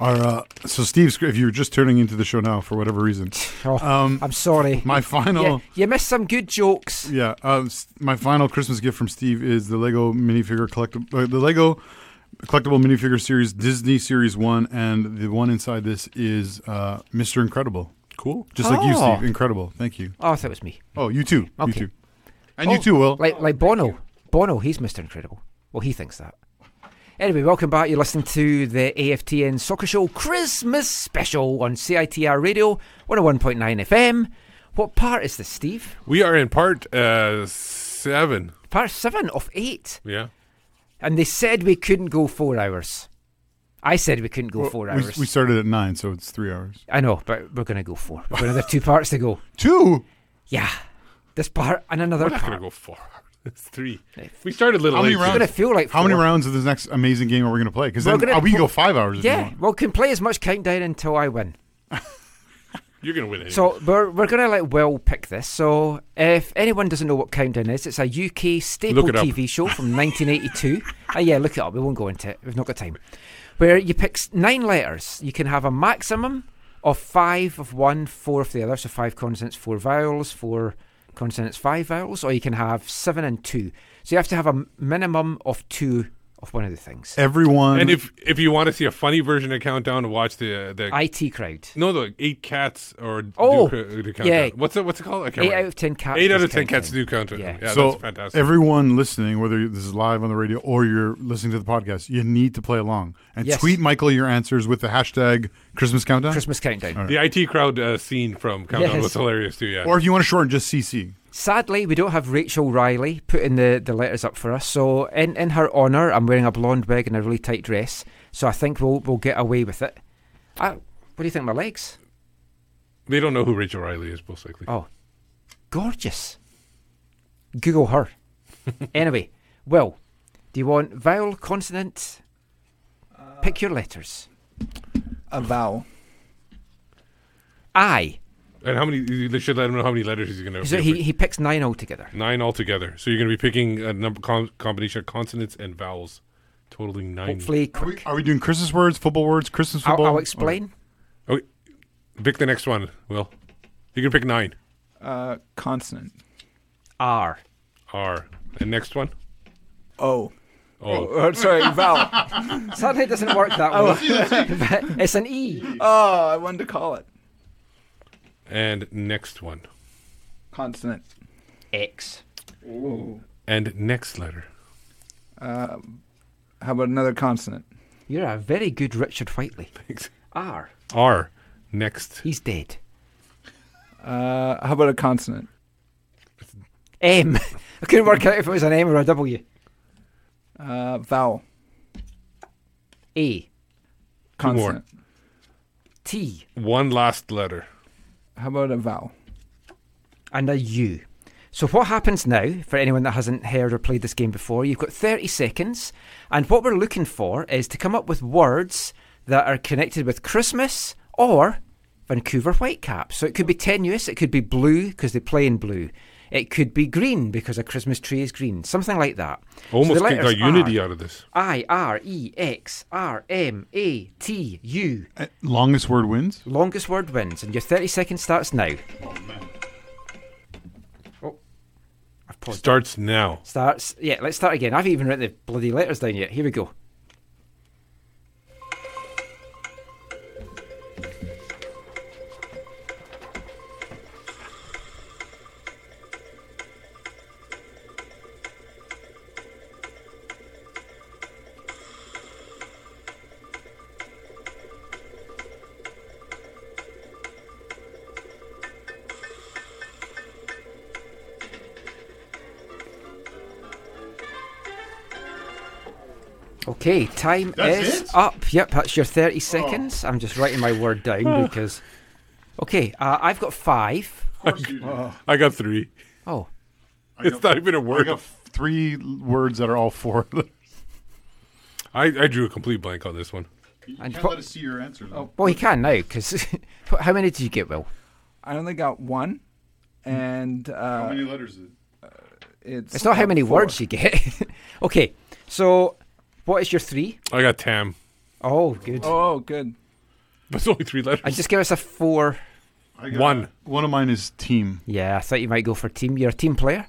Our, uh, so, Steve, if you're just turning into the show now for whatever reason, [laughs] Oh, um, I'm sorry. My final, Yeah, you missed some good jokes. yeah, uh, my final Christmas gift from Steve is the Lego minifigure collectible, uh, the Lego collectible minifigure series, Disney Series One, and the one inside this is uh, Mr. Incredible. Cool, just like you, Oh. Steve. Incredible. Thank you. Oh, I thought it was me. Oh, you too. You too. And you Oh, too, Will. Like, like Bono. Bono, he's Mr. Incredible. Well, he thinks that. Anyway, welcome back. You're listening to the AFTN Soccer Show Christmas Special on CITR Radio 101.9 FM. What part is this, Steve? We are in part uh, seven. Part seven of eight. Yeah. And they said we couldn't go four hours. I said we couldn't go Well, four hours. we started at nine, so it's three hours. I know, but we're going to go four. We've got another two parts to go. Two? Yeah. This part and another We're not part. gonna go four. It's three. We started a little How many late. rounds? gonna feel like how many rounds of this next amazing game are we going to play? Because We're then gonna uh, we can go five hours. If you Yeah, want. well, can play as much countdown until I win. [laughs] You're gonna win it. So we're we're gonna let Will pick this. So if anyone doesn't know what Countdown is, it's a UK staple it. TV show from 1982. [laughs] uh, yeah, look it up. We won't go into it. We've not got time. Where you pick nine letters. You can have a maximum of five of one, four of the other. So five consonants, four vowels, four consonants, five vowels, or you can have seven and two. So you have to have a minimum of two of one of the things. Everyone. and if if you want to see a funny version of countdown, watch the uh, the IT crowd. no the eight cats or Oh, do, do countdown. yeah. What's it? What's it called? Eight remember. out of ten cats. Eight out of ten cats do countdown. Yeah, Yeah. so that's fantastic. everyone listening, whether this is live on the radio or you're listening to the podcast, you need to play along and Yes. tweet Michael your answers with the hashtag Christmas Countdown. Christmas countdown. the IT crowd uh, scene from countdown Yes. was hilarious too. Yeah. Or if you want to shorten, just CC. Sadly, we don't have Rachel Riley putting the, the letters up for us. So, in, in her honour, I'm wearing a blonde wig and a really tight dress. So, I think we'll we'll get away with it. I, what do you think, of my legs? they don't know who Rachel Riley is, most likely. Oh, gorgeous. Google her. [laughs] anyway, Will, do you want vowel, consonant? Uh, Pick your letters. A vowel. I. And how many? They should let him know how many letters he's going to. So he, he picks nine altogether. nine altogether. So you're going to be picking a number com- combination of consonants and vowels, totaling nine. Hopefully, Are we, quick. are we doing Christmas words, football words, Christmas I'll, football? I'll explain. Okay. Pick the next one. Will you can pick nine. Uh, consonant. R. R. And next one. O. Oh, Oh, sorry, vowel. [laughs] Sadly, it doesn't work that way. [laughs] But it's an E. Oh, I wanted to call it. And next one. Consonant. X. And next letter. Uh, how about another consonant? You're a very good Richard Whiteley. R. R. Next. He's dead. Uh, how about a consonant? M. [laughs] I couldn't work out if it was an M or a W. Uh, vowel. A. Consonant. T. One last letter. How about a vowel? And a U. So what happens now, for anyone that hasn't heard or played this game before, you've got 30 seconds, and what we're looking for is to come up with words that are connected with Christmas or Vancouver Whitecaps. So it could be tenuous, it could be blue because they play in blue. It could be green because a Christmas tree is green. Something like that. Almost the got letters unity are out of this. I R E X R M A T U. Uh, longest word wins. Longest word wins, and your 30 seconds starts now. Oh, I've paused. Starts now. Starts. Yeah, let's start again. I haven't even written the bloody letters down yet. Here we go. Okay, time That's is it? up. Yep, that's your 30 seconds. I'm just writing my word down [laughs] because. Okay, uh, I've got five. I got three. Oh. It's not even a word. got three words that are all four. I, I drew a complete blank on this one. You And can't what- let us see your answer. Though. Well, you can now because. [laughs] how many did you get, Will? I only got one, and uh, How many letters is it? it's It's not how uh, many four. words you get. [laughs] okay, so what is your three? I got Tam. Oh, good. Oh, good. But it's only three letters. And just give us a four. I got- One. One of mine is team. Yeah, I thought you might go for team. You're a team player.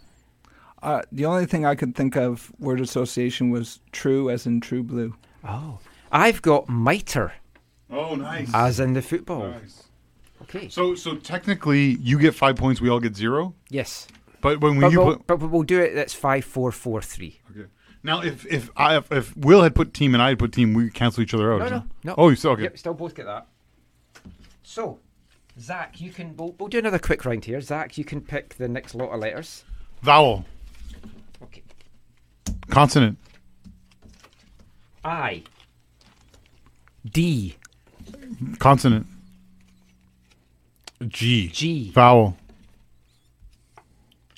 Uh, the only thing I could think of word association was true, as in true blue. Oh, I've got mitre Oh, nice. as in the football. Nice. Okay. So, so technically, you get five points. We all get zero. Yes. But when But you we'll, put but we'll do it. That's five, four, four, three. okay. Now, if if I if, if Will had put team and I had put team, we cancel each other out. No, no, no. Oh, you still okay? Yep, still both get that. So, Zach, you can. We'll, we'll do another quick round here. Zach, you can pick the next lot of letters. Vowel. Okay. Consonant. I. D. Consonant. G. G. Vowel.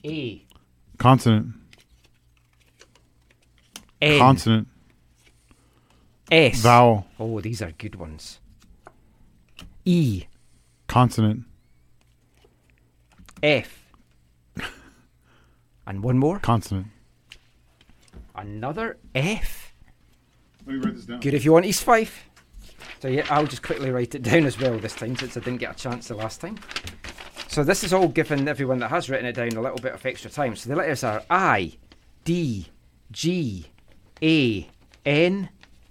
A. Consonant. N. Consonant. S. Vowel. Oh, these are good ones. E. Consonant. F. [laughs] And one more. Consonant. Another F. Let me write this down. Good if you want East Fife. So yeah, I'll just quickly write it down as well this time since I didn't get a chance the last time. So this is all given everyone that has written it down a little bit of extra time. So the letters are I, D, G, A, N,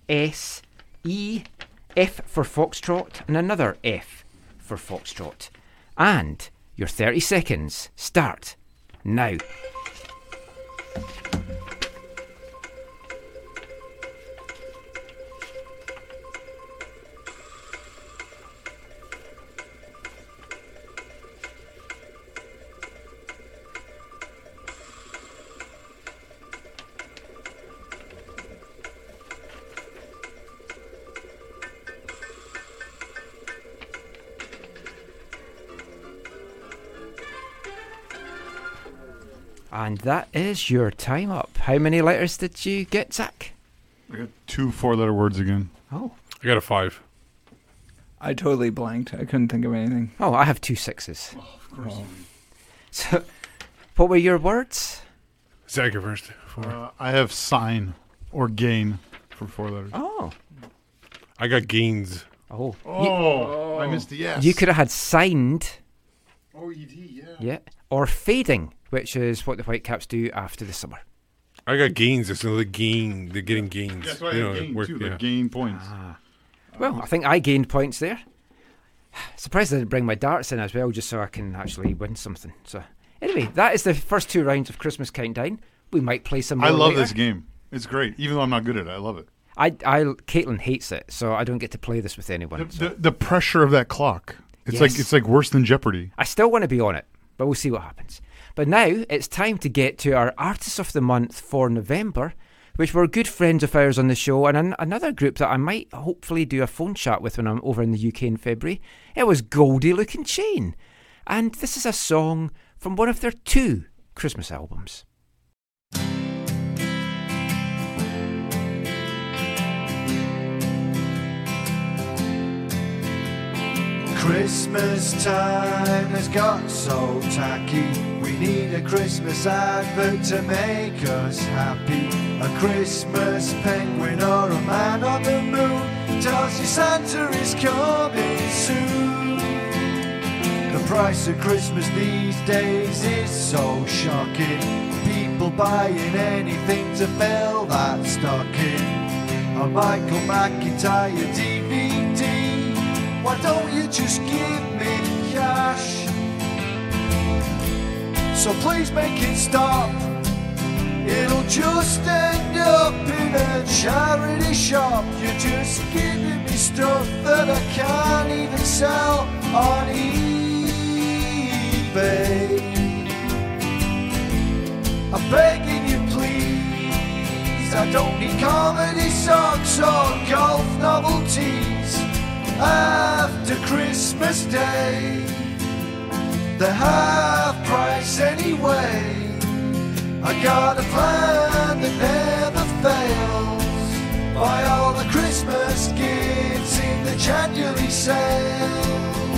S, E, F for Foxtrot, and another F for Foxtrot. And your 30 seconds start now. That is your time up. How many letters did you get, Zach? I got two four-letter words again. Oh. I got a five. I totally blanked. I couldn't think of anything. Oh, I have two sixes. Of course. [laughs] So, what were your words? Zach, you first. Four. Uh, I have sign or gain for four letters. Oh. I got gains. Oh. Oh, I missed the yes. You could have had signed, Oh, ED, yeah. yeah, or fading, which is what the Whitecaps do after the summer. I got gains. It's another gain. They're getting gains. That's why You have know, gain work- too. yeah. Like gain points. Ah. Well, I think I gained points there. [sighs] Surprised I didn't bring my darts in as well, just so I can actually win something. So, anyway, that is the first two rounds of Christmas Countdown. We might play some more. I love later. this game. It's great, even though I'm not good at it. I love it. I, I, Caitlin hates it, so I don't get to play this with anyone. The, so. the, the pressure of that clock. It's like it's like worse than Jeopardy. I still want to be on it, but we'll see what happens. But now it's time to get to our Artist of the Month for November, which were good friends of ours on the show, and an- another group that I might hopefully do a phone chat with when I'm over in the UK in February. It was Goldie Lookin Chain, and this is a song from one of their two Christmas albums. Christmas time has got so tacky. We need a Christmas advert to make us happy. A Christmas penguin or a man on the moon tells you Santa is coming soon. The price of Christmas these days is so shocking. People buying anything to fill that stocking. A Michael McIntyre DVD. Why don't you just give me cash? So please make it stop. It'll just end up in a charity shop. You're just giving me stuff that I can't even sell on eBay. I'm begging you, please. I don't need comedy socks or golf novelties after Christmas Day. They're half price anyway. I got a plan that never fails. Buy all the Christmas gifts in the January sales.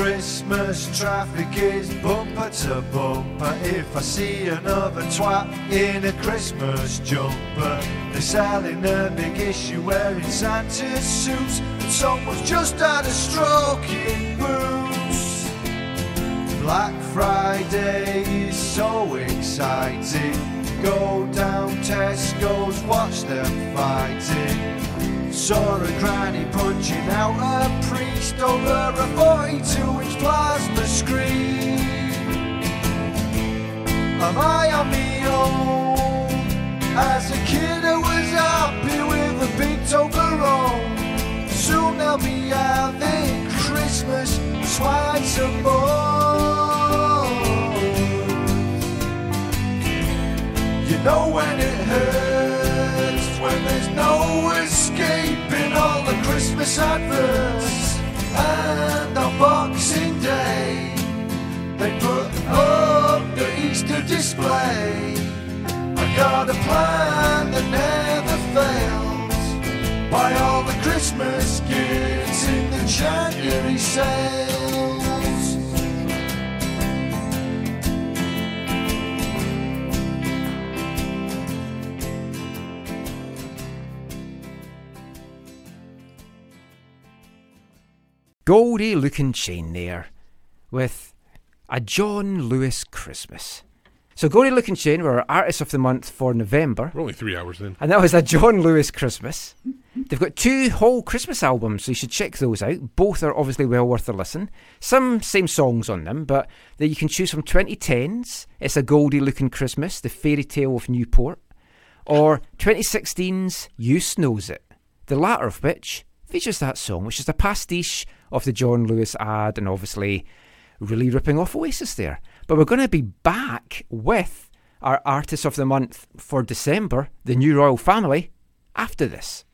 Christmas traffic is bumper to bumper. If I see another twat in a Christmas jumper, they're selling a big issue wearing Santa's suits. And someone's just had a stroke in boots. Black Friday is so exciting. Go down Tesco's, watch them fighting. Saw a granny punching out a priest over a 42 inch plasma screen. Am I on me own? As a kid, I was happy with a big Toblerone. Soon they'll be having Christmas sweats and more. You know when it hurts, when there's no escaping all the Christmas adverts. And on Boxing Day, they put up the Easter display. I got a plan that never fails. Buy all the Christmas gifts in the January sales. Goldie Lookin Chain there with a John Lewis Christmas. So Goldie Lookin Chain were our artist of the month for November. We're only three hours in. And that was a John Lewis Christmas. They've got two whole Christmas albums, so you should check those out. Both are obviously well worth a listen. Some same songs on them, but that you can choose from 2010's It's a Goldie Looking Christmas, The Fairy Tale of Newport, or 2016's Use Knows It, the latter of which features that song, which is a pastiche of the John Lewis ad and obviously really ripping off Oasis there. But we're going to be back with our Artist of the Month for December, the New Royal Family, after this.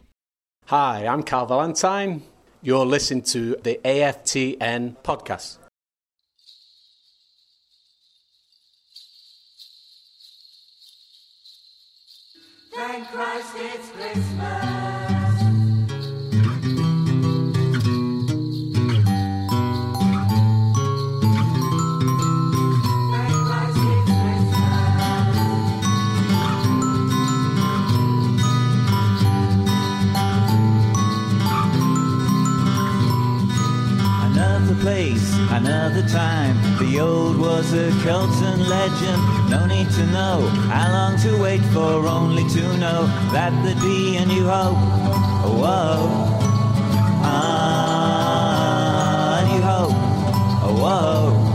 Hi, I'm Carl Valentine. You're listening to the AFTN podcast. Thank Christ it's Christmas. Place, another time. The old was a Celtic legend. No need to know how long to wait for, only to know that there'd be a new hope. Whoa. Ah, a new hope. Whoa.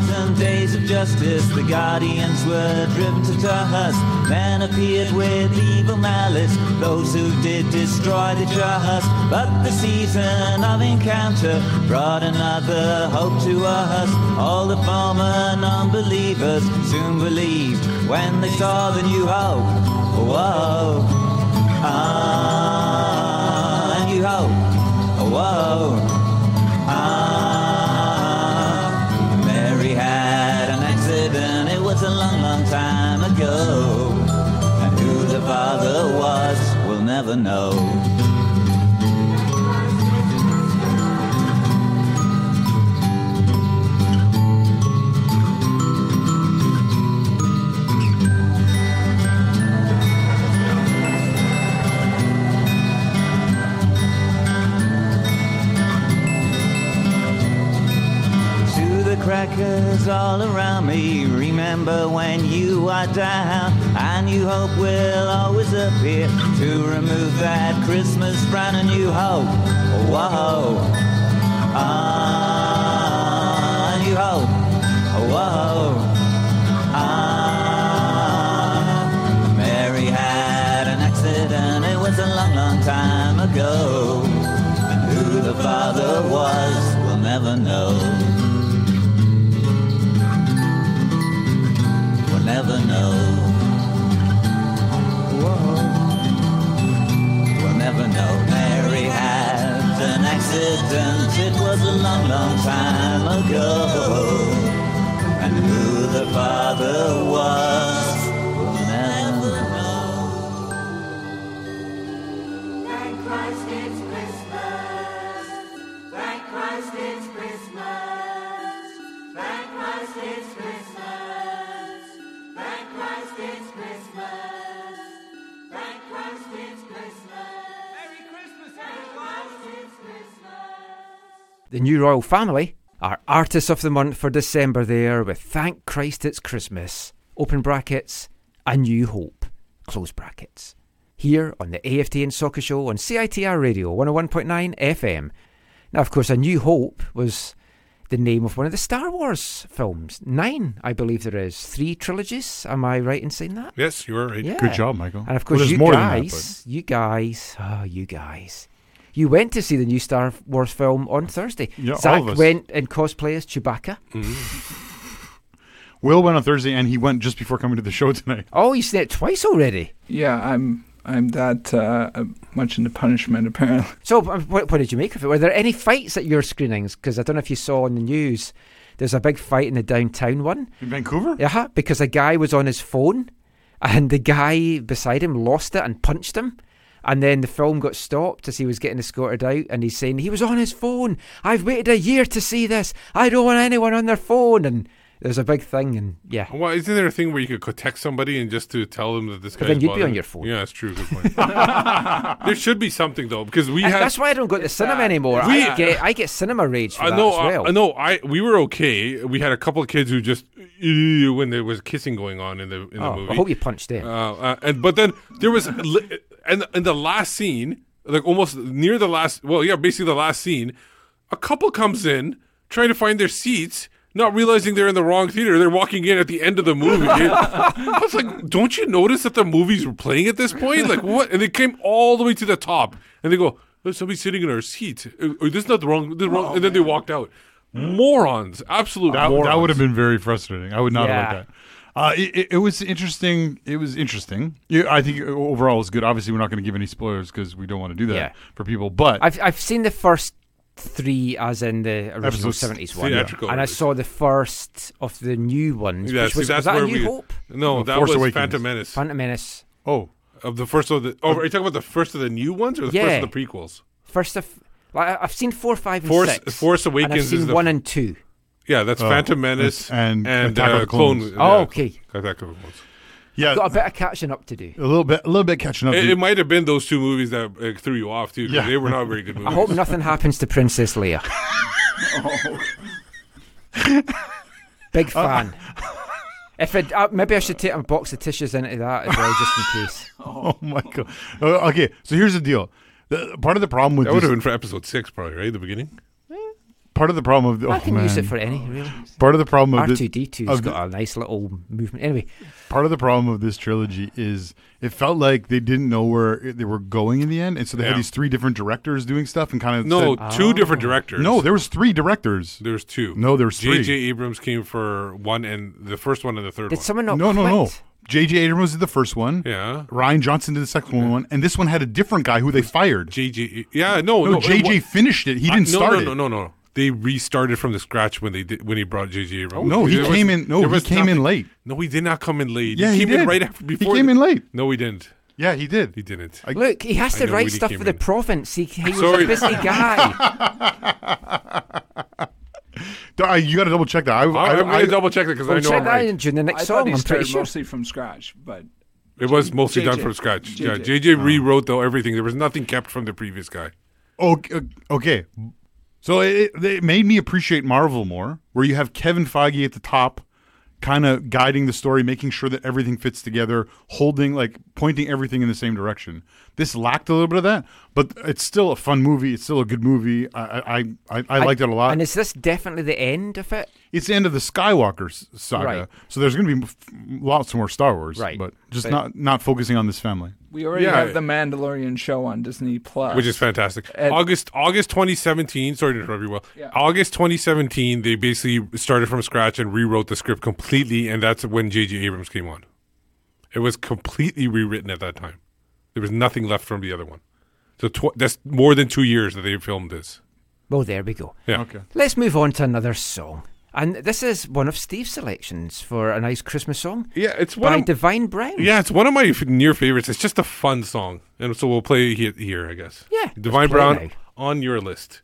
The whitened days of justice, the guardians were driven to dust. Men appeared with evil malice, those who did destroy the trust. But the season of encounter brought another hope to us. All the former non-believers soon believed when they saw the new hope. Whoa, ah, new hope. Whoa. Ago. And who the father was, we'll never know. firecrackers all around me. Remember when you are down, and new hope will always appear to remove that Christmas brand a new hope. Whoa, ah, a new hope. Whoa. Mary had an accident. It was a long, long time ago. And who the father was, we'll never know. Accident. It was a long, long time ago. And who the father was, The new royal family are artists of the month for December there with Thank Christ It's Christmas, open brackets, A New Hope, close brackets. Here on the AFTN Soccer Show on CITR Radio 101.9 FM. Now, of course, A New Hope was the name of one of the Star Wars films. Nine, I believe there is. Three trilogies. Am I right in saying that? Yes, you are right. Yeah. Good job, Michael. And of course, Well, you than that, guys, you guys, oh, you guys, you went to see the new Star Wars film on Thursday. Yeah, all Zach of us. went in cosplay as Chewbacca. [laughs] Will went on Thursday, and he went just before coming to the show tonight. Oh, you've seen it twice already. Yeah, I'm I'm that uh, uh, much into punishment [laughs] apparently. So, uh, what, what did you make of it? Were there any fights at your screenings? Because I don't know if you saw on the news. There's a big fight in the downtown one. In Vancouver? Yeah, because a guy was on his phone, and the guy beside him lost it and punched him. And then the film got stopped as he was getting escorted out, and he's saying he was on his phone. I've waited a year to see this. I don't want anyone on their phone. And there's a big thing, and yeah. Well, isn't there a thing where you could co- text somebody and just to tell them that this But guy? then you'd be on your phone. Yeah, that's true. Good point. [laughs] there should be something though, because we And had. that's why I don't go to the cinema anymore. We- I get I get cinema rage for I that know. as well. I, I know. I we were okay. We had a couple of kids who just when there was kissing going on in the in the Oh, I hope you punched them. Uh, uh, and but then there was and in the last scene, like almost near the last. Well, yeah, basically the last scene, a couple comes in trying to find their seats. Not realizing they're in the wrong theater, they're walking in at the end of the movie. [laughs] I was like, "Don't you notice that the movies were playing at this point? Like what?" And they came all the way to the top, and they go, "There's somebody sitting in our seat. Uh, uh, This is not the wrong." This is wrong. and then they walked out. Morons, absolute That, morons. that would have been very frustrating. I would not have liked that. Uh, it, it, it was interesting. It was interesting. Yeah, I think overall it was good. Obviously, we're not going to give any spoilers because we don't want to do that Yeah. for people. But I've I've seen the first three as in the original seventies one, theatrical and I saw the first of the new ones. Yeah, which see, was, that's was that where a New we- Hope? No, No, that Force was Awakens. Phantom Menace. Phantom Menace. Oh, Of the first of the. Oh, are you talking about the first of the new ones or the Yeah. first of the prequels? First of, like, I- I've seen four, five, and Force six. Force and Awakens I've seen is the one and two. Yeah, that's Oh, Phantom Menace it's- and and Attack of uh, the Clone. Clones. Oh, yeah, okay. Attack of the Clones. Yeah, Got a bit of catching up to do. a little bit, a little bit catching up. It, it might have been those two movies that uh, threw you off too. Yeah. they were not very good movies. I hope nothing happens to Princess Leia. oh. [laughs] Big fan. If it, uh, maybe I should take a box of tissues into that as well, just in case. [laughs] oh my god. Uh, okay, so here's the deal. The, part of the problem with That would have been for episode six, probably right, the beginning. Part of the problem of the, I oh, can use it for any really. Part of the problem of R two D two's of the- got a nice little movement. Anyway, part of the problem of this trilogy is it felt like they didn't know where they were going in the end, and so they Yeah. had these three different directors doing stuff and kind of No, said- two different oh. directors. No, there was three directors. There was two. No, there was three. J.J. Abrams came for one and the first one and the third did one. someone not no, no, no. quit? J.J. Abrams did the first one. Yeah. Rian Johnson did the second one, and this one had a different guy who they fired. J.J. Yeah, no, No, no. J.J. it finished it. He didn't no, start no, it. No, no, no. They restarted from the scratch when they did when he brought J.J. Abrams. Oh, no, he There came in- no, he was came in late. No, he did not come in late. Yeah, he he came in did. right after before. He came the- in late. No, he didn't. Yeah, he did. He didn't. Look, he has I to write stuff came for the province. He, he was Sorry. a busy guy. [laughs] You got to double check that. I, I, I, am I- going to double check that because Well, I know check I'm that in the next I song. I'm pretty sure. mostly from scratch, but It was mostly done JJ. from scratch. Yeah, JJ. JJ rewrote though everything. There was nothing kept from the previous guy. Okay, okay. So it, it made me appreciate Marvel more, where you have Kevin Feige at the top, kind of guiding the story, making sure that everything fits together, holding like pointing everything in the same direction. This lacked a little bit of that, but it's still a fun movie. It's still a good movie. I I I, I liked it a lot. And is this definitely the end of it? it's the end of the Skywalker saga, Right. so there's going to be lots more Star Wars, Right. But just But- not not focusing on this family. We already Yeah. have the Mandalorian show on Disney Plus, which is fantastic. And- August August 2017. Sorry to interrupt you. Well, Yeah. August 2017. They basically started from scratch and rewrote the script completely, and that's when J.J. Abrams came on. It was completely rewritten at that time. There was nothing left from the other one. So tw- that's more than two years that they filmed this. Well, there we go. Yeah. Okay. Let's move on to another song. And this is one of Steve's selections for a nice Christmas song. Yeah, it's one by of- Divine Brown. Yeah, it's one of my near favorites. It's just a fun song, and so we'll play it here, I guess. Yeah, Divine Brown now. on your list.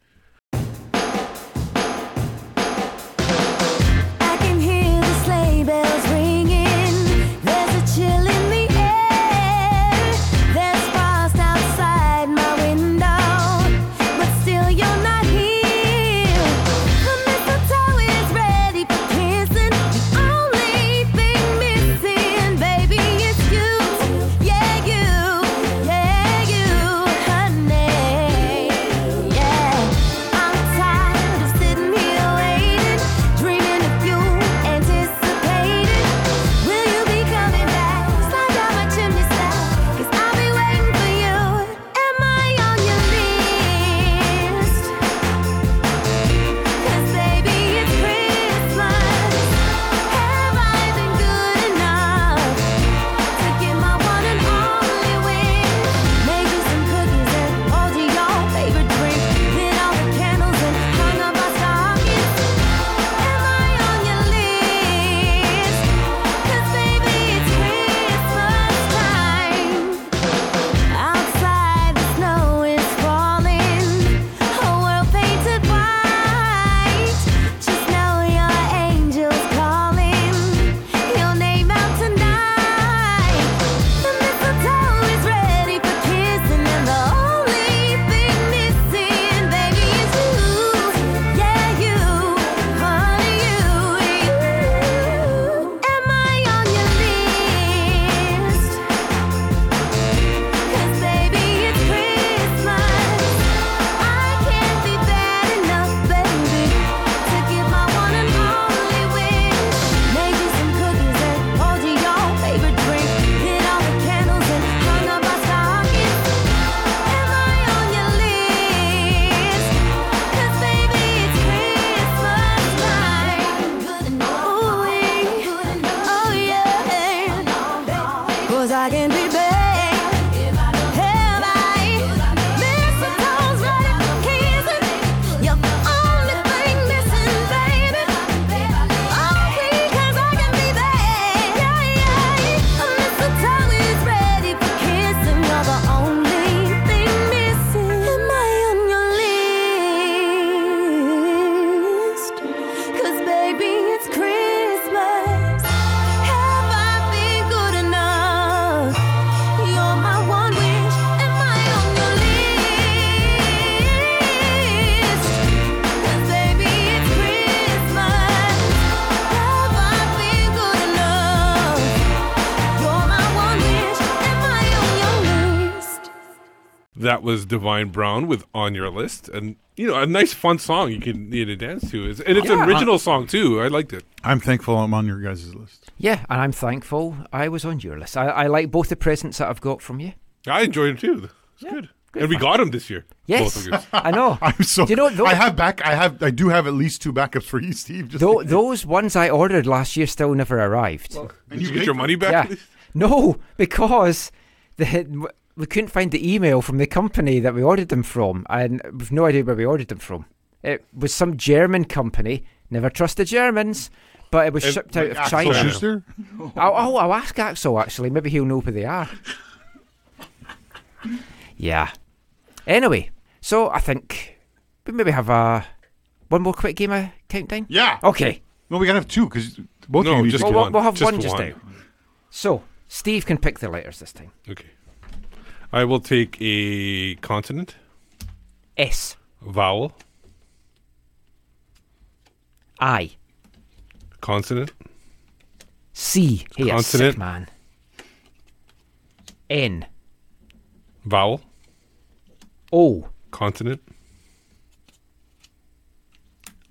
Was Divine Brown with "On Your List," and you know, a nice, fun song you can you know, dance to. It's- And it's an Yeah. original song too. I liked it. I'm thankful I'm on your guys' list. Yeah, and I'm thankful I was on your list. I, I like both the presents that I've got from you. I enjoyed it too. It's good. and we got them this year. Yes, Both of. [laughs] I know. [laughs] I'm so. Do you know, those, I have back. I have. I do have at least two backups for you, Steve. Just tho- those ones I ordered last year still never arrived. Did you get your money back? Yeah. No, because the, we couldn't find the email from the company that we ordered them from, and we've no idea where we ordered them from. It was some German company. Never trust the Germans, but it was And, shipped out like, of Axel China. Schuster? [laughs] I'll, I'll, I'll ask Axel actually. Maybe he'll know who they are. yeah. Anyway, so I think we maybe have a one more quick game of countdown. Yeah. Okay. No, we gotta have two because both No, of you just to Well, one. we'll, we'll have Just one just one. now. So Steve can pick the letters this time. Okay. I will take a consonant, S. vowel, I. consonant, C. A sick Consonant. man. N. vowel, O. consonant,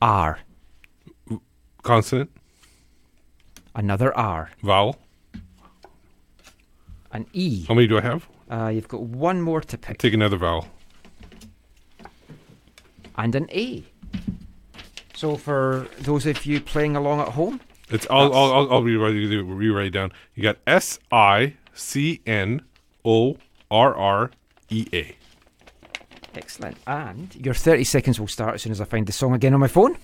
R. consonant, Another R. vowel. An E. How many do I have? Uh, you've got one more to pick. Take another vowel. And an A. So for those of you playing along at home, It's I'll I'll I'll, I'll rewrite it- rewrite it down. You got S I C N O R R E A. excellent. And your 30 seconds will start as soon as I find the song again on my phone.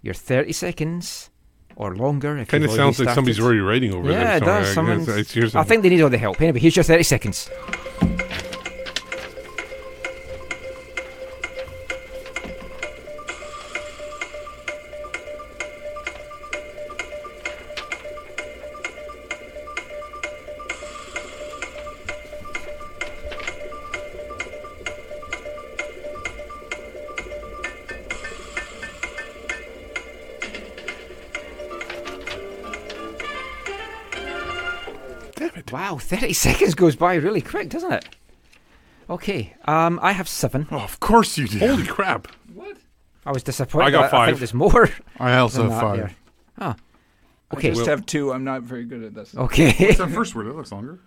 Your 30 seconds or longer. If Kind of sounds like somebody's already writing over there. Yeah, it somewhere. does. I I hear I something. think they need all the help. Anyway, here's your 30 seconds. 30 [laughs] seconds goes by really quick, doesn't it? Okay, um, I have seven. Oh, of course you did. Holy crap! What? I was disappointed. I got I think five. there's more. I also have that five. there. Ah. I Okay. just have two. I'm not very good at this. Okay. What's that [laughs] first word? That looks longer.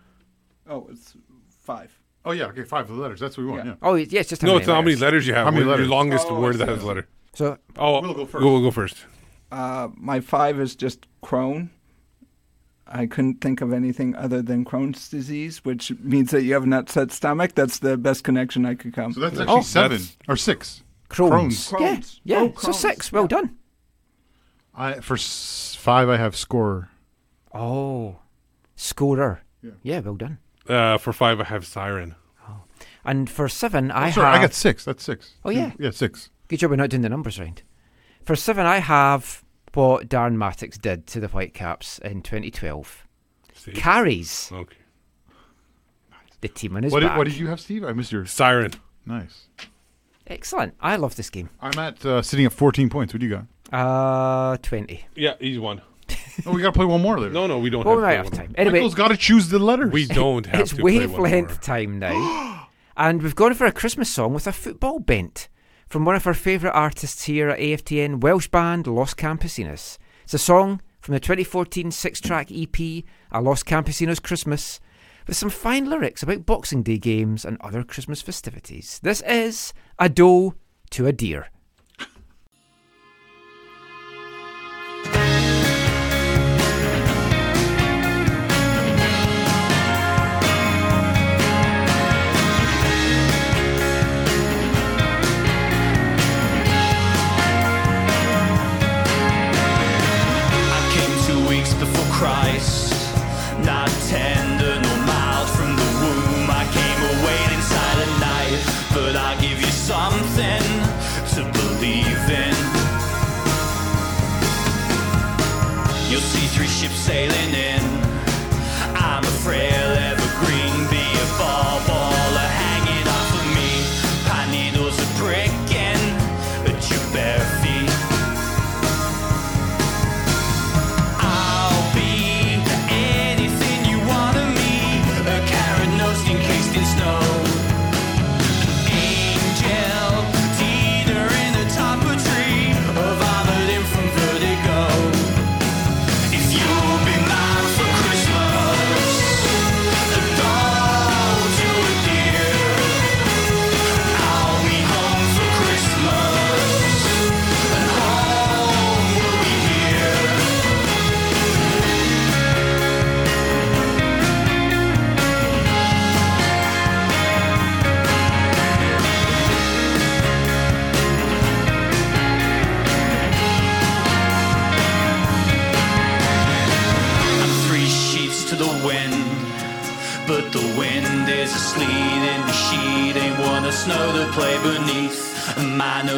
Oh, it's five. Oh yeah, okay, five of the letters. That's what we want. Yeah. Oh, yeah, it's just how No, many it's how many letters. letters you have. How many Your letters? longest Oh, word that see. has a letter. So, Oh, We'll go first. We'll go first. Uh, my five is just Crohn. I couldn't think of anything other than Crohn's disease, which means that you have an upset stomach. That's the best connection I could come. So that's actually Oh, seven that's- or six. Crohn's. Crohn's. Yeah, Crohn's. yeah. Oh, so six. Well done. I for s- five I have scorer. Oh, scorer. Yeah. Yeah, well done. Uh, for five, I have siren. Oh, And for seven, I Oh, sorry, have. I got six. That's six. Oh, yeah. yeah, six. Good job we're not doing the numbers round. For seven, I have what Darren Mattocks did to the Whitecaps in 2012. See? Carries Okay. the team on his What did, back. what did you have, Steve? I missed your Siren. Nice. Excellent. I love this game. I'm at uh, sitting at 14 points. What do you got? Uh, 20. Yeah, he's one. Oh, we got to play one more later. No, no, we don't Well, we have might to have play time. Anyway, Michael's got to choose the letters. We don't [laughs] have it's to play one more. wavelength time now. [gasps] and we've gone for a Christmas song with a football bent from one of our favourite artists here at AFTN, Welsh band Los Campesinos. It's a song from the 2014 six track EP, A Los Campesinos Christmas, with some fine lyrics about Boxing Day games and other Christmas festivities. This is A Doe to a Deer. Ships sailing in.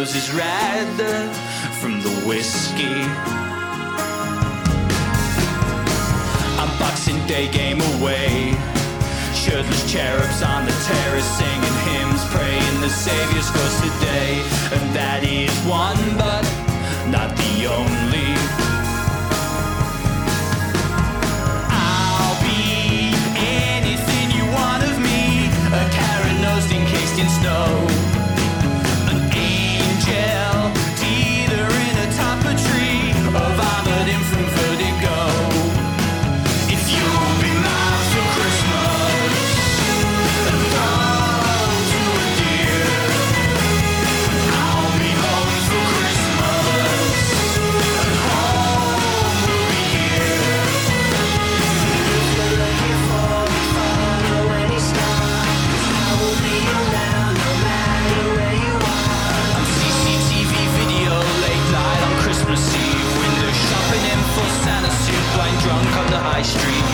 Nose is red from the whiskey. I'm Boxing Day game away. Shirtless cherubs on the terrace singing hymns, praying the Savior's close today. And that is one, but not the only. I'll High street.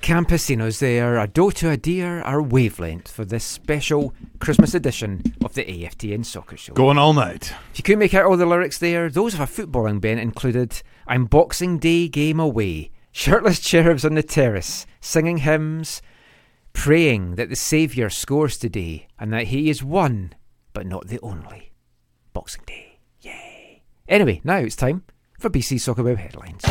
Campesinos there, a doe to a deer, our wavelength for this special Christmas edition of the AFTN Soccer Show. Going all night. If you couldn't make out all the lyrics there, those of a footballing bent included I'm Boxing Day game away, shirtless cherubs on the terrace, singing hymns, praying that the Saviour scores today and that he is one, but not the only. Boxing Day. Yay. Anyway, now it's time for BC Soccer Web headlines.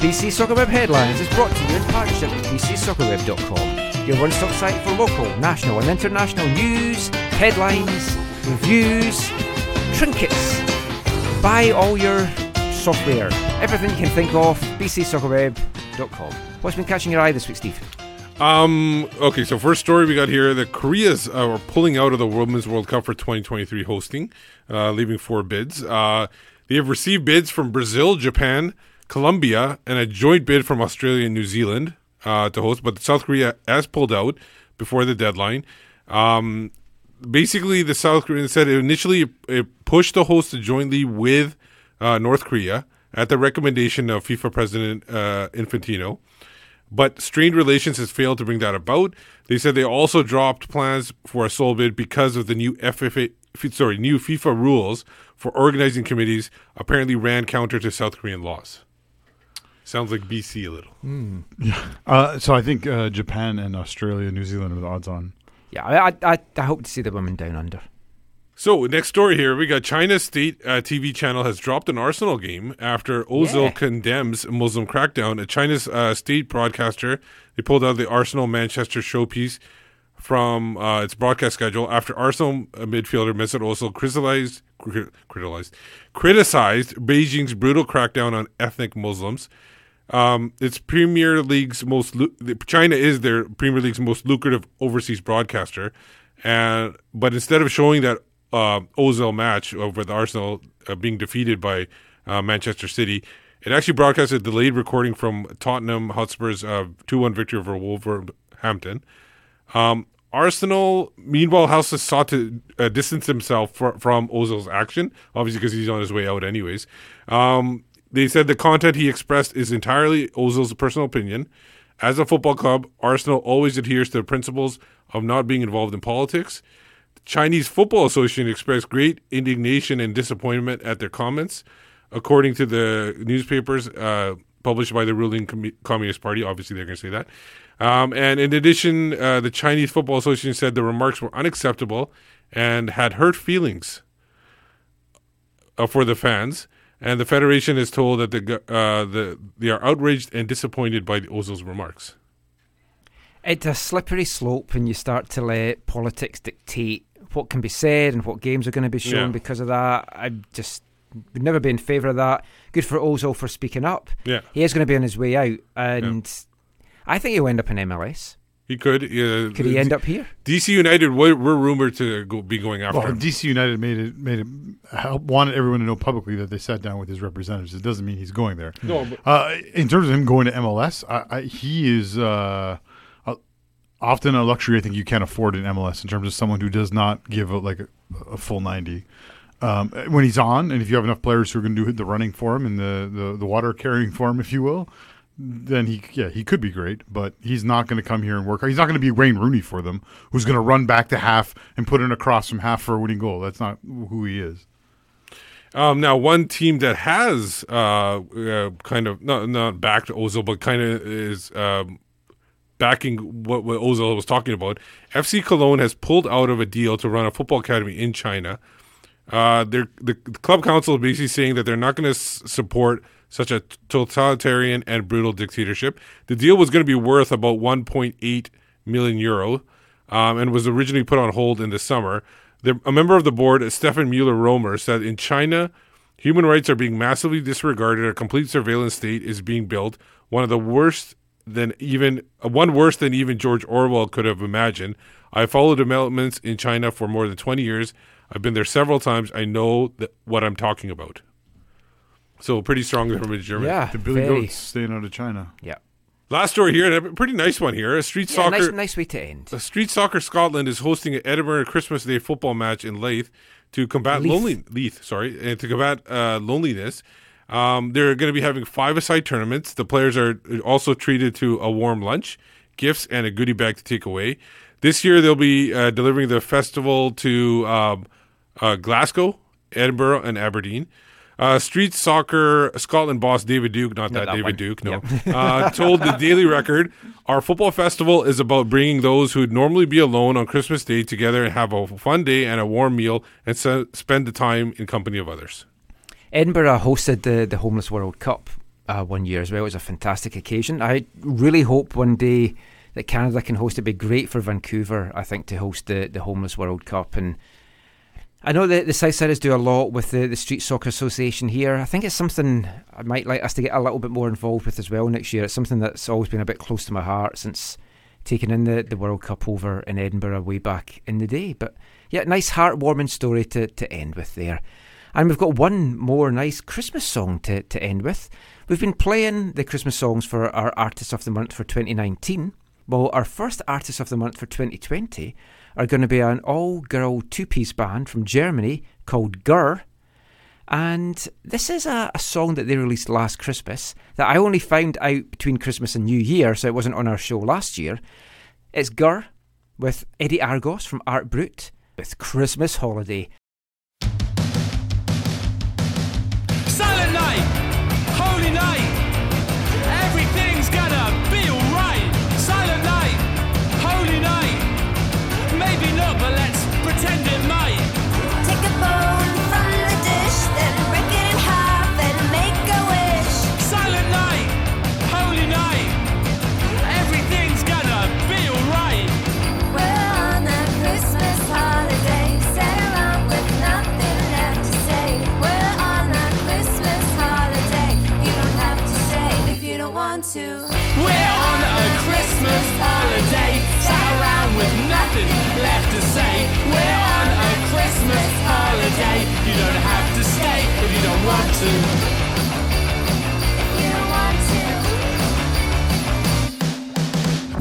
BC Soccer Web Headlines is brought to you in partnership with bcsoccerweb.com, your one-stop site for local, national and international news, headlines, reviews, trinkets. Buy all your software, everything you can think of, bcsoccerweb.com. What's been catching your eye this week, Steve? Um. Okay. So first story we got here: the Koreas uh, are pulling out of the Women's World Cup for 2023 hosting, uh, leaving four bids. Uh, they have received bids from Brazil, Japan, Colombia, and a joint bid from Australia and New Zealand uh, to host. But South Korea has pulled out before the deadline. Um, basically, the South Korean said initially it, it pushed the host jointly with uh, North Korea at the recommendation of FIFA President uh, Infantino but strained relations has failed to bring that about. They said they also dropped plans for a sole bid because of the new FFA, sorry, new FIFA rules for organizing committees apparently ran counter to South Korean laws. Sounds like BC a little. Yeah. Uh, so I think uh, Japan and Australia, New Zealand are the odds on. Yeah, I, I, I hope to see the women down under. So next story here, we got China State uh, TV channel has dropped an Arsenal game after Ozil Yeah. condemns Muslim crackdown. A China's uh, state broadcaster they pulled out the Arsenal Manchester showpiece from uh, its broadcast schedule after Arsenal uh, midfielder Mesut Ozil criticized cri- criticized criticized Beijing's brutal crackdown on ethnic Muslims. Um, it's Premier League's most China is their Premier League's most lucrative overseas broadcaster, and but instead of showing that uh, Ozil match over the Arsenal uh, being defeated by uh, Manchester City, it actually broadcast a delayed recording from Tottenham Hotspur's uh, two-one victory over Wolverhampton. Um, Arsenal, meanwhile, has sought to uh, distance himself fr- from Ozil's action, obviously because he's on his way out, anyways. Um, they said the content he expressed is entirely Ozil's personal opinion. As a football club, Arsenal always adheres to the principles of not being involved in politics. The Chinese Football Association expressed great indignation and disappointment at their comments, according to the newspapers uh, published by the ruling Com- Communist Party. Obviously, they're going to say that. Um, and in addition, uh, the Chinese Football Association said the remarks were unacceptable and had hurt feelings uh, for the fans. And the federation is told that the, uh, the they are outraged and disappointed by Ozil's remarks. It's a slippery slope when you start to let politics dictate what can be said and what games are going to be shown Yeah. because of that. I just would never be in favour of that. Good for Ozil for speaking up. Yeah. He is going to be on his way out, and I think he'll end up in MLS. He could. Uh, Could he end up here? DC United were, were rumored to go, be going after Well, him. DC United made it made it help, wanted everyone to know publicly that they sat down with his representatives. It doesn't mean he's going there. No, but- uh, in terms of him going to MLS, I, I, he is uh, a, often a luxury I think you can't afford in MLS in terms of someone who does not give a, like a, a full ninety. Um, when he's on, and if you have enough players who are going to do the running for him and the, the, the water carrying for him, if you will, then he yeah he could be great, but he's not going to come here and work. He's not going to be Wayne Rooney for them, who's going to run back to half and put in a cross from half for a winning goal. That's not who he is. Um, now, one team that has uh, uh, kind of not not backed Ozil, but kind of is um, backing what, what Ozil was talking about. FC Cologne has pulled out of a deal to run a football academy in China. Uh, the, the club council is basically saying that they're not going to s- support such a totalitarian and brutal dictatorship. The deal was going to be worth about 1.8 million euro, um, and was originally put on hold in the summer. The, a member of the board, Stefan Mueller Romer, said in China, human rights are being massively disregarded. A complete surveillance state is being built. One of the worst than even one worse than even George Orwell could have imagined. I followed developments in China for more than 20 years. I've been there several times. I know what I'm talking about. So pretty strong from Germany. Yeah, The Billy very. Goats staying out of China. Yeah. Last story here, and a pretty nice one here. A street Yeah, soccer, nice, nice way to end. a street soccer Scotland is hosting an Edinburgh Christmas Day football match in Leith to combat Leith. lonely Leith, sorry, and to combat uh, loneliness. Um, they're going to be having five-a-side tournaments. The players are also treated to a warm lunch, gifts, and a goodie bag to take away. This year, they'll be uh, delivering the festival to um, uh, Glasgow, Edinburgh, and Aberdeen. Uh, street soccer Scotland boss David Duke, not, Not that, that David one. Duke, no, Yep. [laughs] uh, told the Daily Record, "Our football festival is about bringing those who'd normally be alone on Christmas Day together and have a fun day and a warm meal and se- spend the time in company of others." Edinburgh hosted the, the Homeless World Cup uh, one year as well. It was a fantastic occasion. I really hope one day that Canada can host it. It'd be great for Vancouver, I think, to host the, the Homeless World Cup. And I know that the Southsiders do a lot with the, the Street Soccer Association here. I think it's something I might like us to get a little bit more involved with as well next year. It's something that's always been a bit close to my heart since taking in the, the World Cup over in Edinburgh way back in the day. But yeah, nice heartwarming story to, to end with there. And we've got one more nice Christmas song to, to end with. We've been playing the Christmas songs for our Artist of the Month for 2019. Well, our first Artist of the Month for 2020 are going to be an all girl two piece band from Germany called Gurr. And this is a, a song that they released last Christmas that I only found out between Christmas and New Year, so it wasn't on our show last year. It's Gurr with Eddie Argos from Art Brut with Christmas Holiday. To. We're on a Christmas holiday, sat around with nothing left to say. We're on a Christmas holiday, you don't have to stay if you don't want to. You don't want to.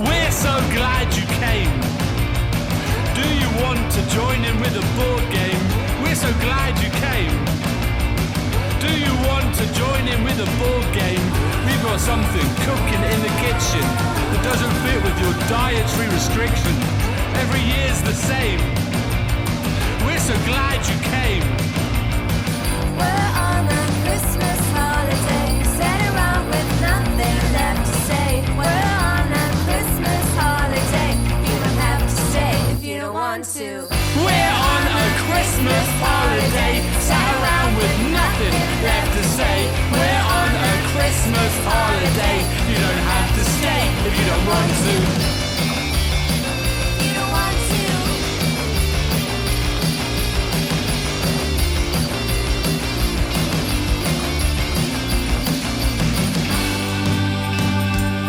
We're so glad you came. Do you want to join in with a board game? We're so glad you came. Do you want to join in with a board game? Got something cooking in the kitchen that doesn't fit with your dietary restriction. Every year's the same. We're so glad you came. We're on a Christmas holiday, sat around with nothing left to say. We're on a Christmas holiday. You don't have to stay if you don't want to. We're on a Christmas holiday, sat around with nothing left to say. We're on a Christmas holiday. You don't have to stay if you don't want to. You don't want to.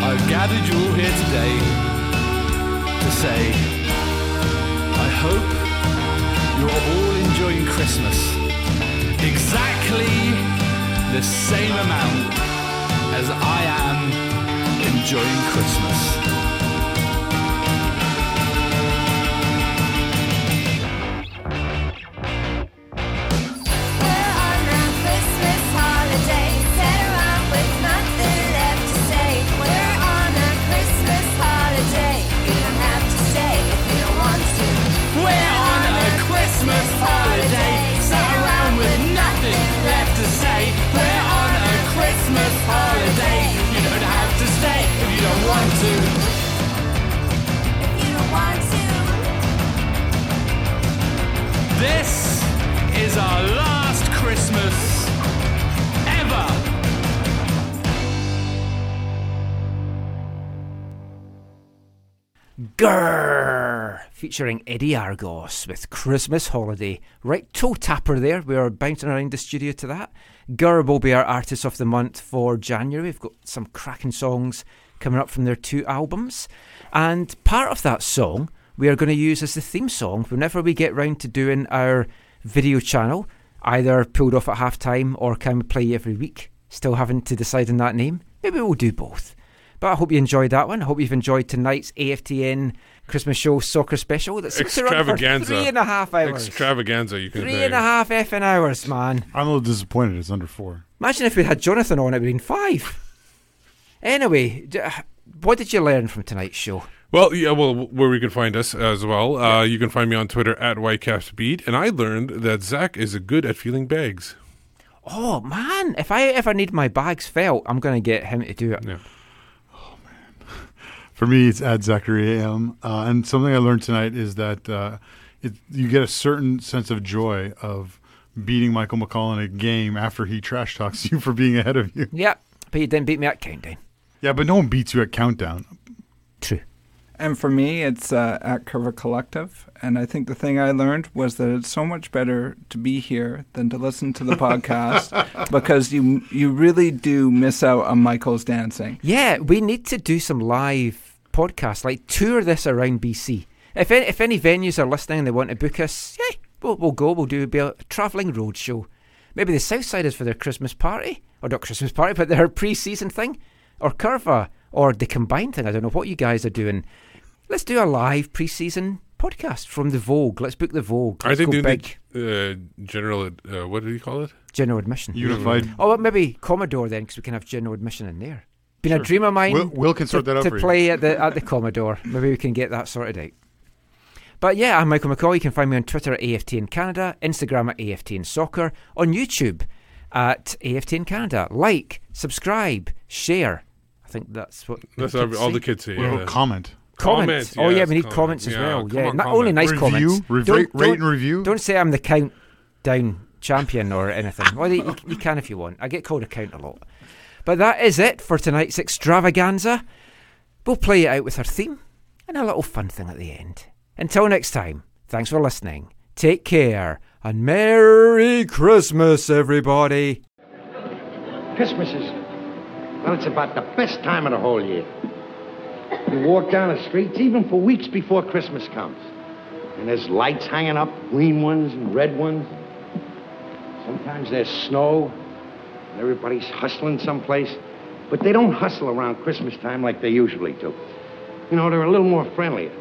I've gathered you all here today to say, I hope you're all enjoying Christmas exactly the same amount as I am enjoying Christmas. Gurr! Featuring Eddie Argos with Christmas Holiday. Right toe tapper there. We are bouncing around the studio to that. Gurr will be our Artist of the Month for January. We've got some cracking songs coming up from their two albums. And part of that song we are going to use as the theme song whenever we get round to doing our video channel, either pulled off at half time or can we play every week. Still having to decide on that name. Maybe we'll do both. But I hope you enjoyed that one. I hope you've enjoyed tonight's AFTN Christmas Show Soccer Special. That's Extravaganza. three and a half hours. Extravaganza, you can Three say. and a half effing hours, man. I'm a little disappointed. It's under four. Imagine if we had Jonathan on, it would have been five. Anyway, what did you learn from tonight's show? Well, yeah, well, where we can find us as well. Uh, you can find me on Twitter at WhiteCapsBeat, and I learned that Zach is good at feeling bags. Oh man, if I ever need my bags felt, I'm going to get him to do it. Yeah. For me, it's at Zachary AM. Uh, and something I learned tonight is that uh, it, you get a certain sense of joy of beating Michael McCall in a game after he trash talks [laughs] you for being ahead of you. Yeah, but you didn't beat me at countdown. Yeah, but no one beats you at countdown. True. And for me, it's uh, at Curva Collective. And I think the thing I learned was that it's so much better to be here than to listen to the podcast [laughs] because you you really do miss out on Michael's dancing. Yeah, we need to do some live podcasts, like tour this around BC. If any, if any venues are listening and they want to book us, yeah, we'll, we'll go. We'll do a travelling road show. Maybe the Southsiders for their Christmas party, or not Christmas party, [laughs] but their pre-season thing, or Curva, or the combined thing. I don't know what you guys are doing. Let's do a live pre-season podcast from the Vogue. Let's book the Vogue. Are Let's they go doing big. the uh, general, uh, what do you call it? General admission. Unified. Oh, well, maybe Commodore then, because we can have general admission in there. Been a dream of mine. Will- Will can sort to, that out to for you. play at the at the Commodore. Maybe we can get that sorted out. But yeah, I'm Michael McColl. You can find me on Twitter at AFTN Canada, Instagram at AFTN Soccer, on YouTube at AFTN Canada. Like, subscribe, share. I think that's what That's the all- say. the kids say, What yeah. comment? Comment. Comment, oh yeah, we need comment. comments as Yeah, well. Yeah, on, not comment. only nice Review, comments. rev- Don't- rate don't- and review. Don't say I'm the countdown champion or anything. Well, you, you can if you want. I get called a count a lot. But that is it for tonight's extravaganza. We'll play it out with our theme and a little fun thing at the end. Until next time, thanks for listening. Take care and Merry Christmas, everybody. Christmas is, well, it's about the best time of the whole year. You walk down the streets even for weeks before Christmas comes. And there's lights hanging up, green ones and red ones. Sometimes there's snow, and everybody's hustling someplace. But they don't hustle around Christmas time like they usually do. You know, they're a little more friendlier.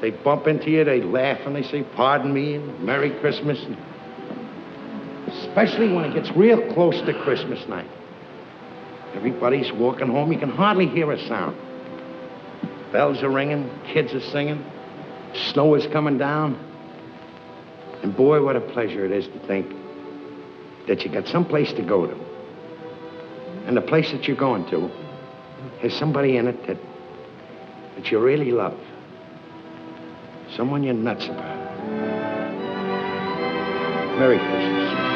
They bump into you, they laugh, and they say, Pardon me, and Merry Christmas. And especially when it gets real close to Christmas night. Everybody's walking home. You can hardly hear a sound. Bells are ringing, kids are singing, snow is coming down. And boy, what a pleasure it is to think that you got some place to go to. And the place that you're going to has somebody in it that, that you really love. Someone you're nuts about. Merry Christmas.